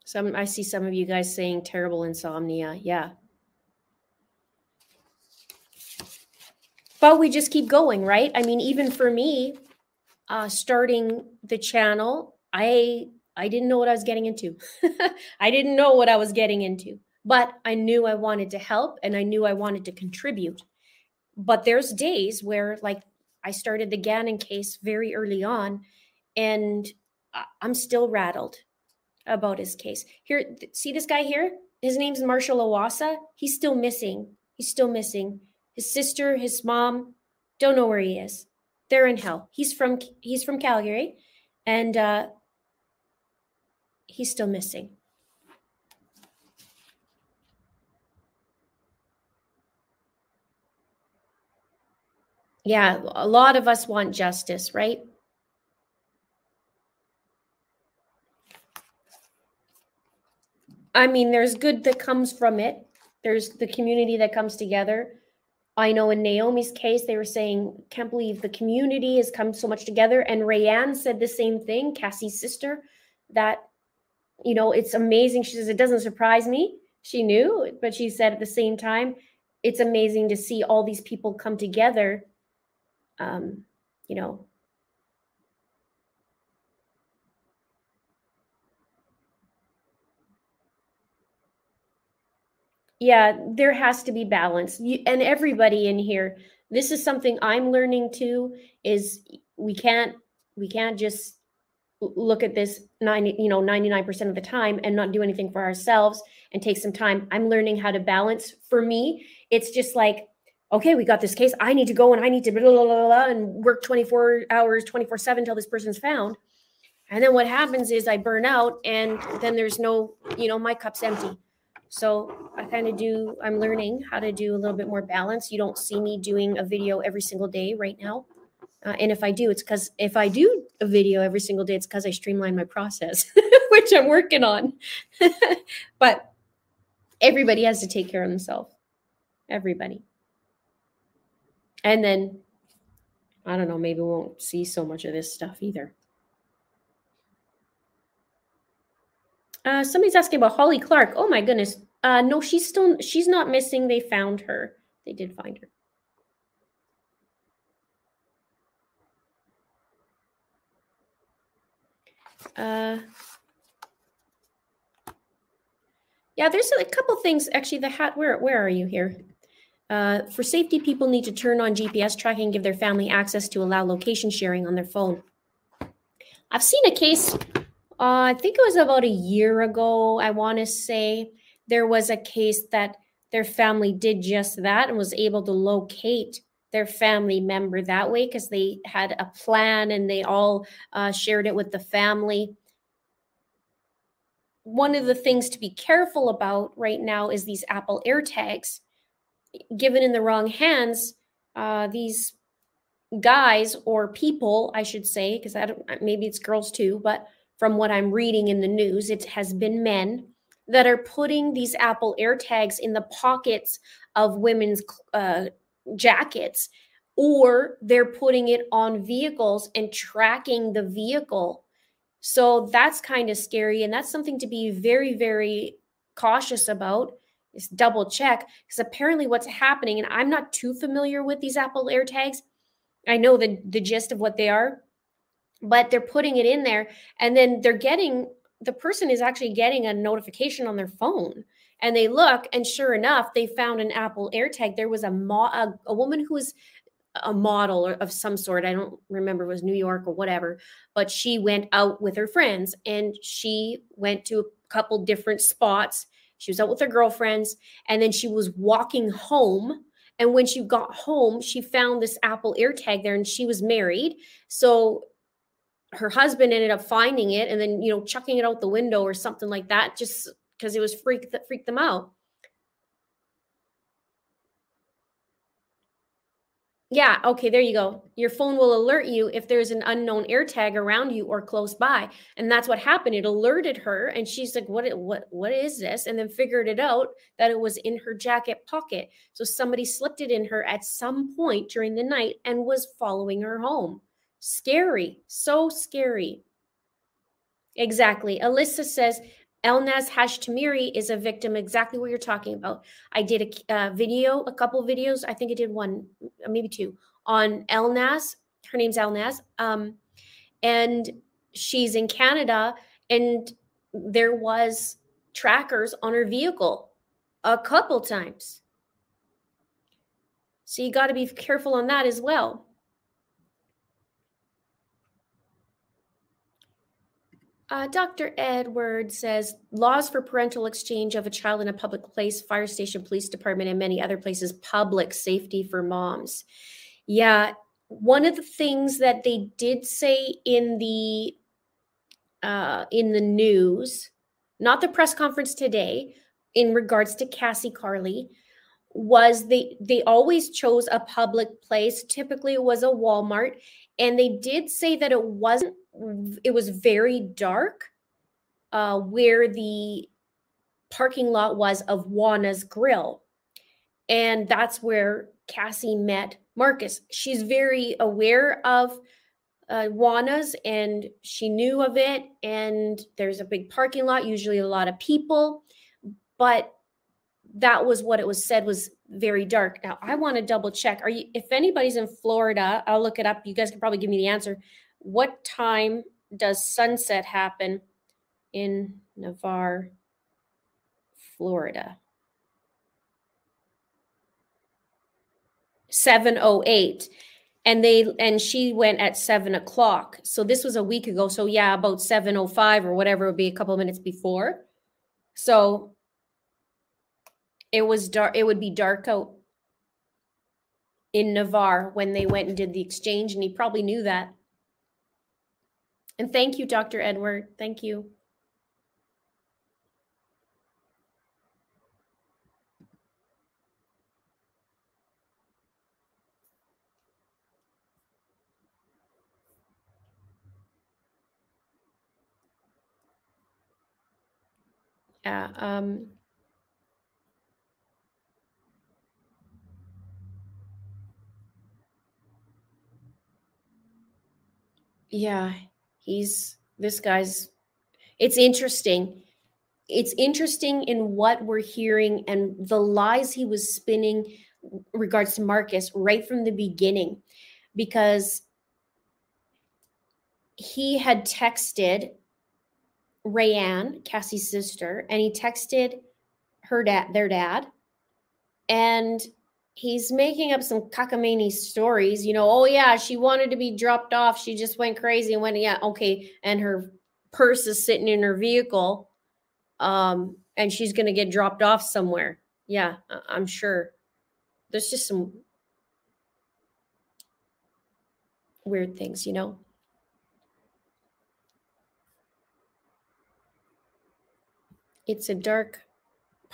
Some I see some of you guys saying terrible insomnia. Yeah. But we just keep going, right? I mean, even for me, uh, starting the channel, I I didn't know what I was getting into. I didn't know what I was getting into, but I knew I wanted to help and I knew I wanted to contribute. But there's days where, like, I started the Gannon case very early on, and I'm still rattled about his case. Here, see this guy here? His name's Marshall Iwaasa. He's still missing. He's still missing. His sister, his mom, don't know where he is. They're in hell. He's from he's from Calgary, and uh, he's still missing. Yeah, a lot of us want justice, right? I mean, there's good that comes from it. There's the community that comes together. I know in Naomi's case, they were saying, can't believe the community has come so much together. And Rayanne said the same thing, Cassie's sister, that, you know, it's amazing. She says, it doesn't surprise me. She knew, but she said at the same time, it's amazing to see all these people come together, um, you know, yeah there has to be balance. You, and everybody in here this is something i'm learning too is we can't we can't just look at this 90 you know 99% of the time and not do anything for ourselves and take some time. I'm learning how to balance. For me it's just like okay we got this case. I need to go and i need to blah, blah, blah, blah, and work 24 hours 24 7 till this person's found. And then what happens is i burn out and then there's no you know my cup's empty so I kind of do, I'm learning how to do a little bit more balance. You don't see me doing a video every single day right now. Uh, and if I do, it's because if I do a video every single day, it's because I streamline my process, which I'm working on. but everybody has to take care of themselves. Everybody. And then, I don't know, maybe we won't see so much of this stuff either. Uh, somebody's asking about Holly Clark. Oh my goodness. Uh, no, she's still she's not missing. They found her. They did find her. Uh, yeah, there's a couple things. Actually, the hat. Where where are you here? Uh, for safety, people need to turn on GPS tracking, and give their family access to allow location sharing on their phone. I've seen a case uh, I think it was about a year ago, I want to say, there was a case that their family did just that and was able to locate their family member that way because they had a plan and they all uh, shared it with the family. One of the things to be careful about right now is these Apple AirTags. Given in the wrong hands, uh, these guys or people, I should say, because maybe it's girls too, but from what I'm reading in the news, it has been men that are putting these Apple AirTags in the pockets of women's uh, jackets, or they're putting it on vehicles and tracking the vehicle. So that's kind of scary. And that's something to be very, very cautious about. Is double check because apparently what's happening, and I'm not too familiar with these Apple AirTags. I know the, the gist of what they are but they're putting it in there and then they're getting the person is actually getting a notification on their phone and they look and sure enough they found an apple airtag there was a, mo- a, a woman who was a model of some sort i don't remember it was new york or whatever but she went out with her friends and she went to a couple different spots she was out with her girlfriends and then she was walking home And when she got home, she found this Apple AirTag there and she was married. So her husband ended up finding it and then, you know, chucking it out the window or something like that just because it was freaked that freaked them out. Yeah, okay, there you go. Your phone will alert you if there's an unknown AirTag around you or close by. And that's what happened. It alerted her and she's like, "What what what is this?" and then figured it out that it was in her jacket pocket. So somebody slipped it in her at some point during the night and was following her home. Scary. So scary. Exactly. Alyssa says Elnaz Hajtamiri is a victim, exactly what you're talking about. I did a uh, video, a couple videos. I think I did one, maybe two, on Elnaz. Her name's Elnaz. Um, and she's in Canada, and there was trackers on her vehicle a couple times. So you got to be careful on that as well. Uh, Dr. Edward says laws for parental exchange of a child in a public place, fire station, police department, and many other places, public safety for moms. Yeah, one of the things that they did say in the uh, in the news, not the press conference today, in regards to Cassie Carli, was they they always chose a public place. Typically, it was a Walmart, and they did say that it wasn't it was very dark uh, where the parking lot was of Juana's Grill. And that's where Cassie met Marcus. She's very aware of uh, Juana's and she knew of it. And there's a big parking lot, usually a lot of people. But that was what it was said was very dark. Now I want to double check. Are you if anybody's in Florida, I'll look it up. You guys can probably give me the answer what time does sunset happen in Navarre, Florida? 708 and they and she went at seven o'clock. So this was a week ago. So yeah about 705 or whatever would be a couple minutes before. So it was dark it would be dark out in navarre when they went and did the exchange and he probably knew that and thank you, Dr. Edward. Thank you. Yeah. Um, yeah he's this guy's it's interesting. It's interesting in what we're hearing and the lies he was spinning regards to Marcus right from the beginning because he had texted Rayanne, Cassie's sister, and he texted her dad, their dad, and he's making up some cockamamie stories. You know, oh yeah, she wanted to be dropped off. She just went crazy and went, yeah, okay. And her purse is sitting in her vehicle. Um, and she's gonna get dropped off somewhere. Yeah, I'm sure. There's just some weird things, you know. It's a dark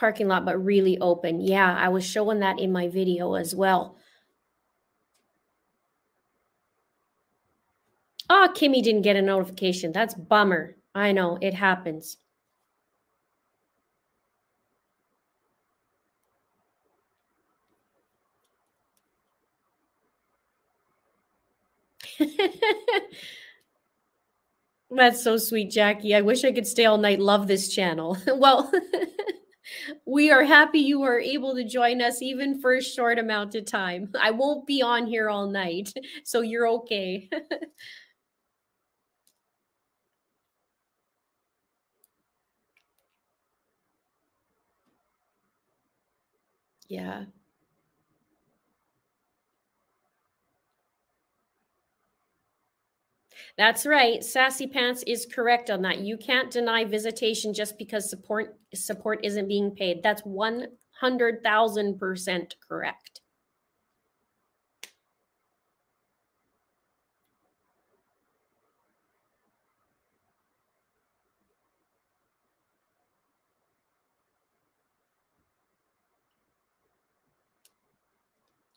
parking lot, but really open. Yeah, I was showing that in my video as well. Oh, Kimmy didn't get a notification. That's bummer. I know it happens. That's so sweet, Jackie. I wish I could stay all night. Love this channel. well, we are happy you are able to join us even for a short amount of time. I won't be on here all night, so you're okay. yeah. That's right. Sassy Pants is correct on that. You can't deny visitation just because support support isn't being paid. That's 100,000% correct.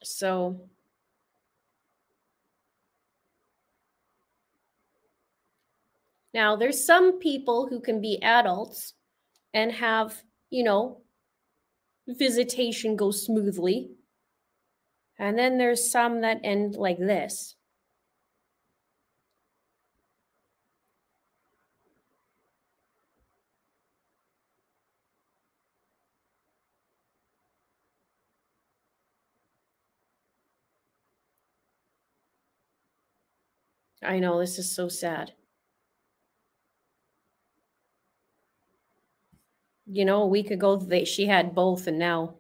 So now there's some people who can be adults and have, you know, visitation go smoothly. And then there's some that end like this. I know this is so sad. You know, a week ago they she had both and now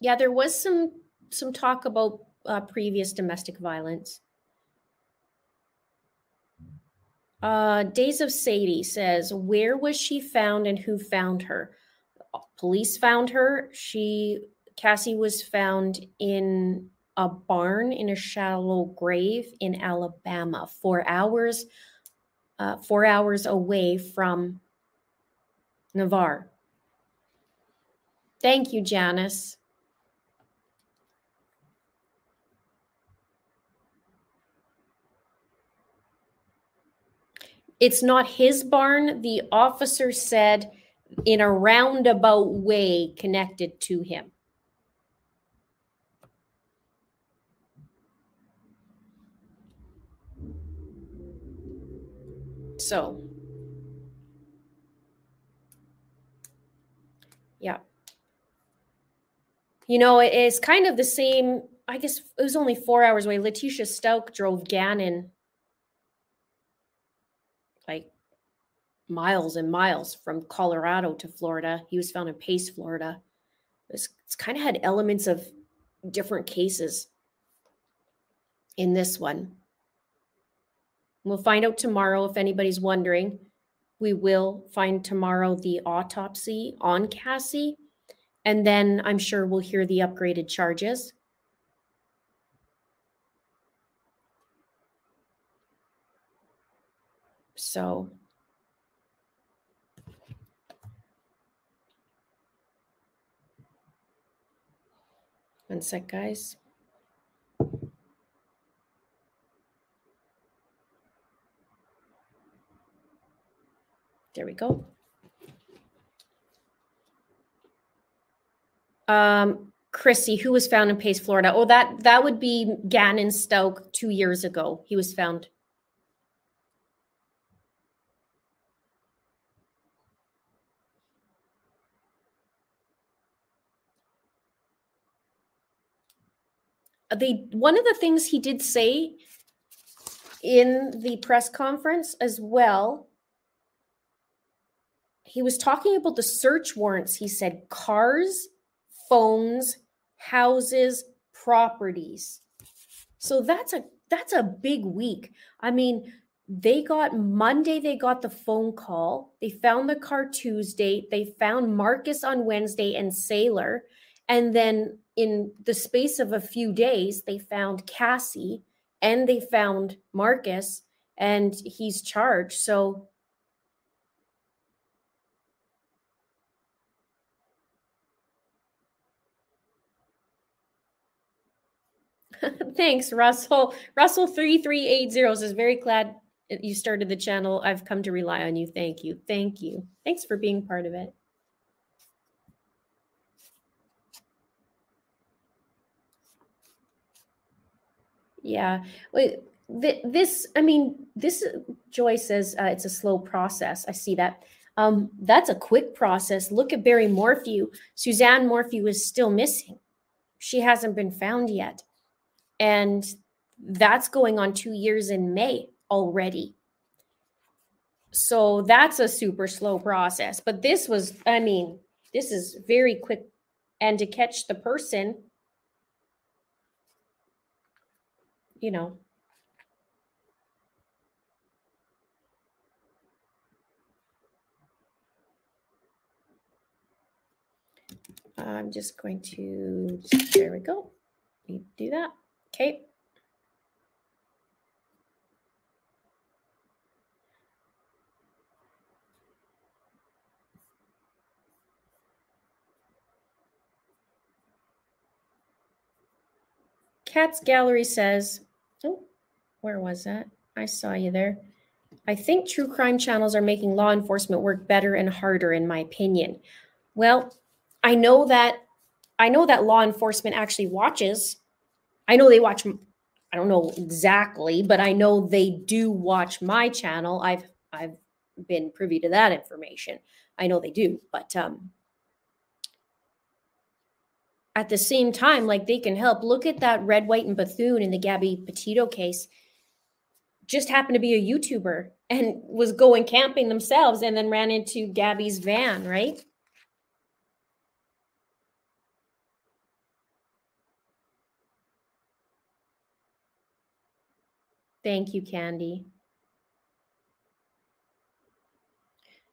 Yeah, there was some some talk about uh, previous domestic violence. Uh, Days of Sadie says, "Where was she found and who found her?" Police found her. She Cassie was found in a barn in a shallow grave in Alabama, four hours, uh, four hours away from Navarre. Thank you, Janice. It's not his barn. The officer said in a roundabout way connected to him. So, yeah. You know, it is kind of the same. I guess it was only four hours away. Letitia Stauch drove Gannon like miles and miles from Colorado to Florida. He was found in Pace, Florida. It's, it's kind of had elements of different cases in this one. We'll find out tomorrow if anybody's wondering. We will find tomorrow the autopsy on Cassie. And then I'm sure we'll hear the upgraded charges. So one sec, guys. There we go. Um, Chrissy, who was found in Pace, Florida. Oh, that that would be Gannon Stauch two years ago. He was found. They one of the things he did say in the press conference as well he was talking about the search warrants. He said cars, phones, houses, properties. So that's a that's a big week. I mean, they got Monday they got the phone call. They found the car Tuesday. They found Marcus on Wednesday and Sailor. And then in the space of a few days, they found Cassie and they found Marcus and he's charged. So Thanks, Russell. Russell three three eight zero says very glad you started the channel. I've come to rely on you. Thank you. Thank you. Thanks for being part of it. Yeah. Wait, this, I mean, this, Joy says uh, it's a slow process. I see that. Um, that's a quick process. Look at Barry Morphew. Suzanne Morphew is still missing. She hasn't been found yet. And that's going on two years in May already. So that's a super slow process. But this was, I mean, this is very quick. And to catch the person, you know, I'm just going to, there we go. Do that. Okay. Cat's Gallery says, oh, where was that? I saw you there. I think true crime channels are making law enforcement work better and harder, in my opinion. Well, I know that I know that law enforcement actually watches I know they watch. I don't know exactly, but I know they do watch my channel. I've I've been privy to that information. I know they do, but um, at the same time, like they can help. Look at that red, white, and Bethune in the Gabby Petito case. Just happened to be a YouTuber and was going camping themselves and then ran into Gabby's van, right? Thank you, Candy.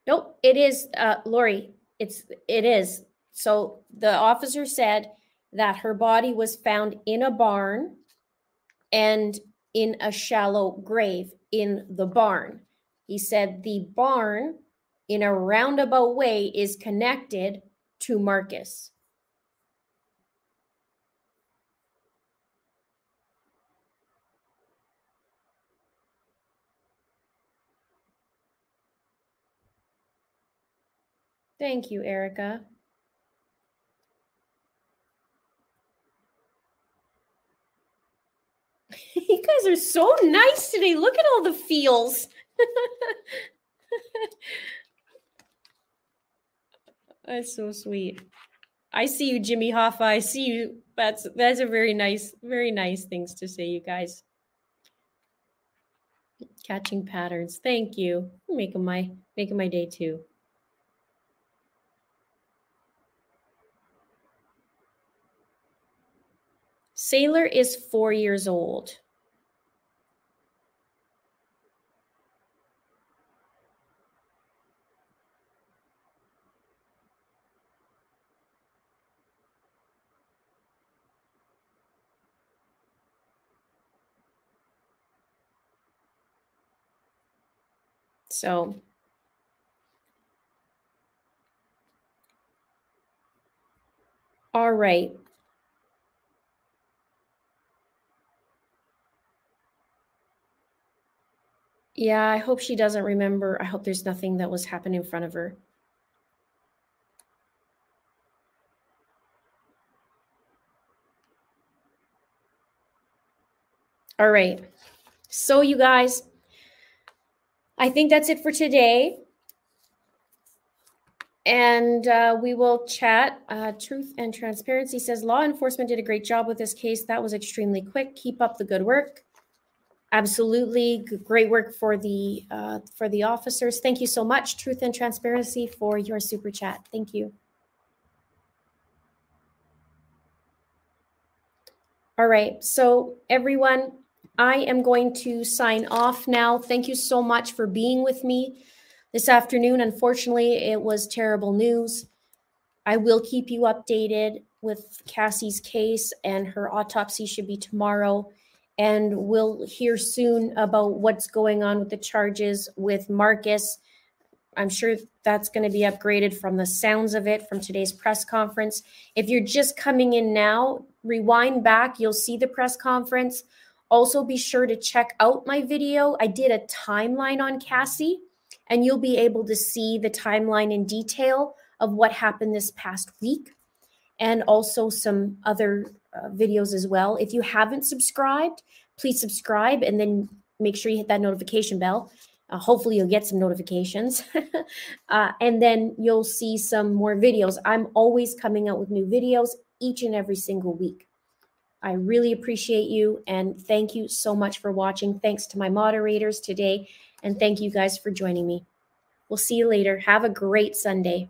Nope, it is, uh, Lori. It's it is. So the officer said that her body was found in a barn and in a shallow grave in the barn. He said the barn, in a roundabout way, is connected to Marcus. Thank you, Erica. you guys are so nice today. Look at all the feels. That's so sweet. I see you, Jimmy Hoffa. I see you. That's that's a very nice, very nice things to say, you guys. Catching patterns. Thank you. Making my making my day too. Sailor is four years old. So all right. Yeah, I hope she doesn't remember. I hope there's nothing that was happening in front of her. All right. So, you guys, I think that's it for today. And uh, we will chat. Uh, Truth and Transparency says law enforcement did a great job with this case. That was extremely quick. Keep up the good work. Absolutely great work for the uh, for the officers. Thank you so much, Truth and Transparency, for your super chat. Thank you. All right, so everyone, I am going to sign off now. Thank you so much for being with me this afternoon. Unfortunately, it was terrible news. I will keep you updated with Cassie's case, and her autopsy should be tomorrow and we'll hear soon about what's going on with the charges with Marcus. I'm sure that's going to be upgraded from the sounds of it from today's press conference. If you're just coming in now, rewind back, you'll see the press conference. Also, be sure to check out my video. I did a timeline on Cassie, and you'll be able to see the timeline in detail of what happened this past week and also some other uh, videos as well. If you haven't subscribed, please subscribe and then make sure you hit that notification bell. Uh, hopefully, you'll get some notifications. uh, and then you'll see some more videos. I'm always coming out with new videos each and every single week. I really appreciate you and thank you so much for watching. Thanks to my moderators today. And thank you guys for joining me. We'll see you later. Have a great Sunday.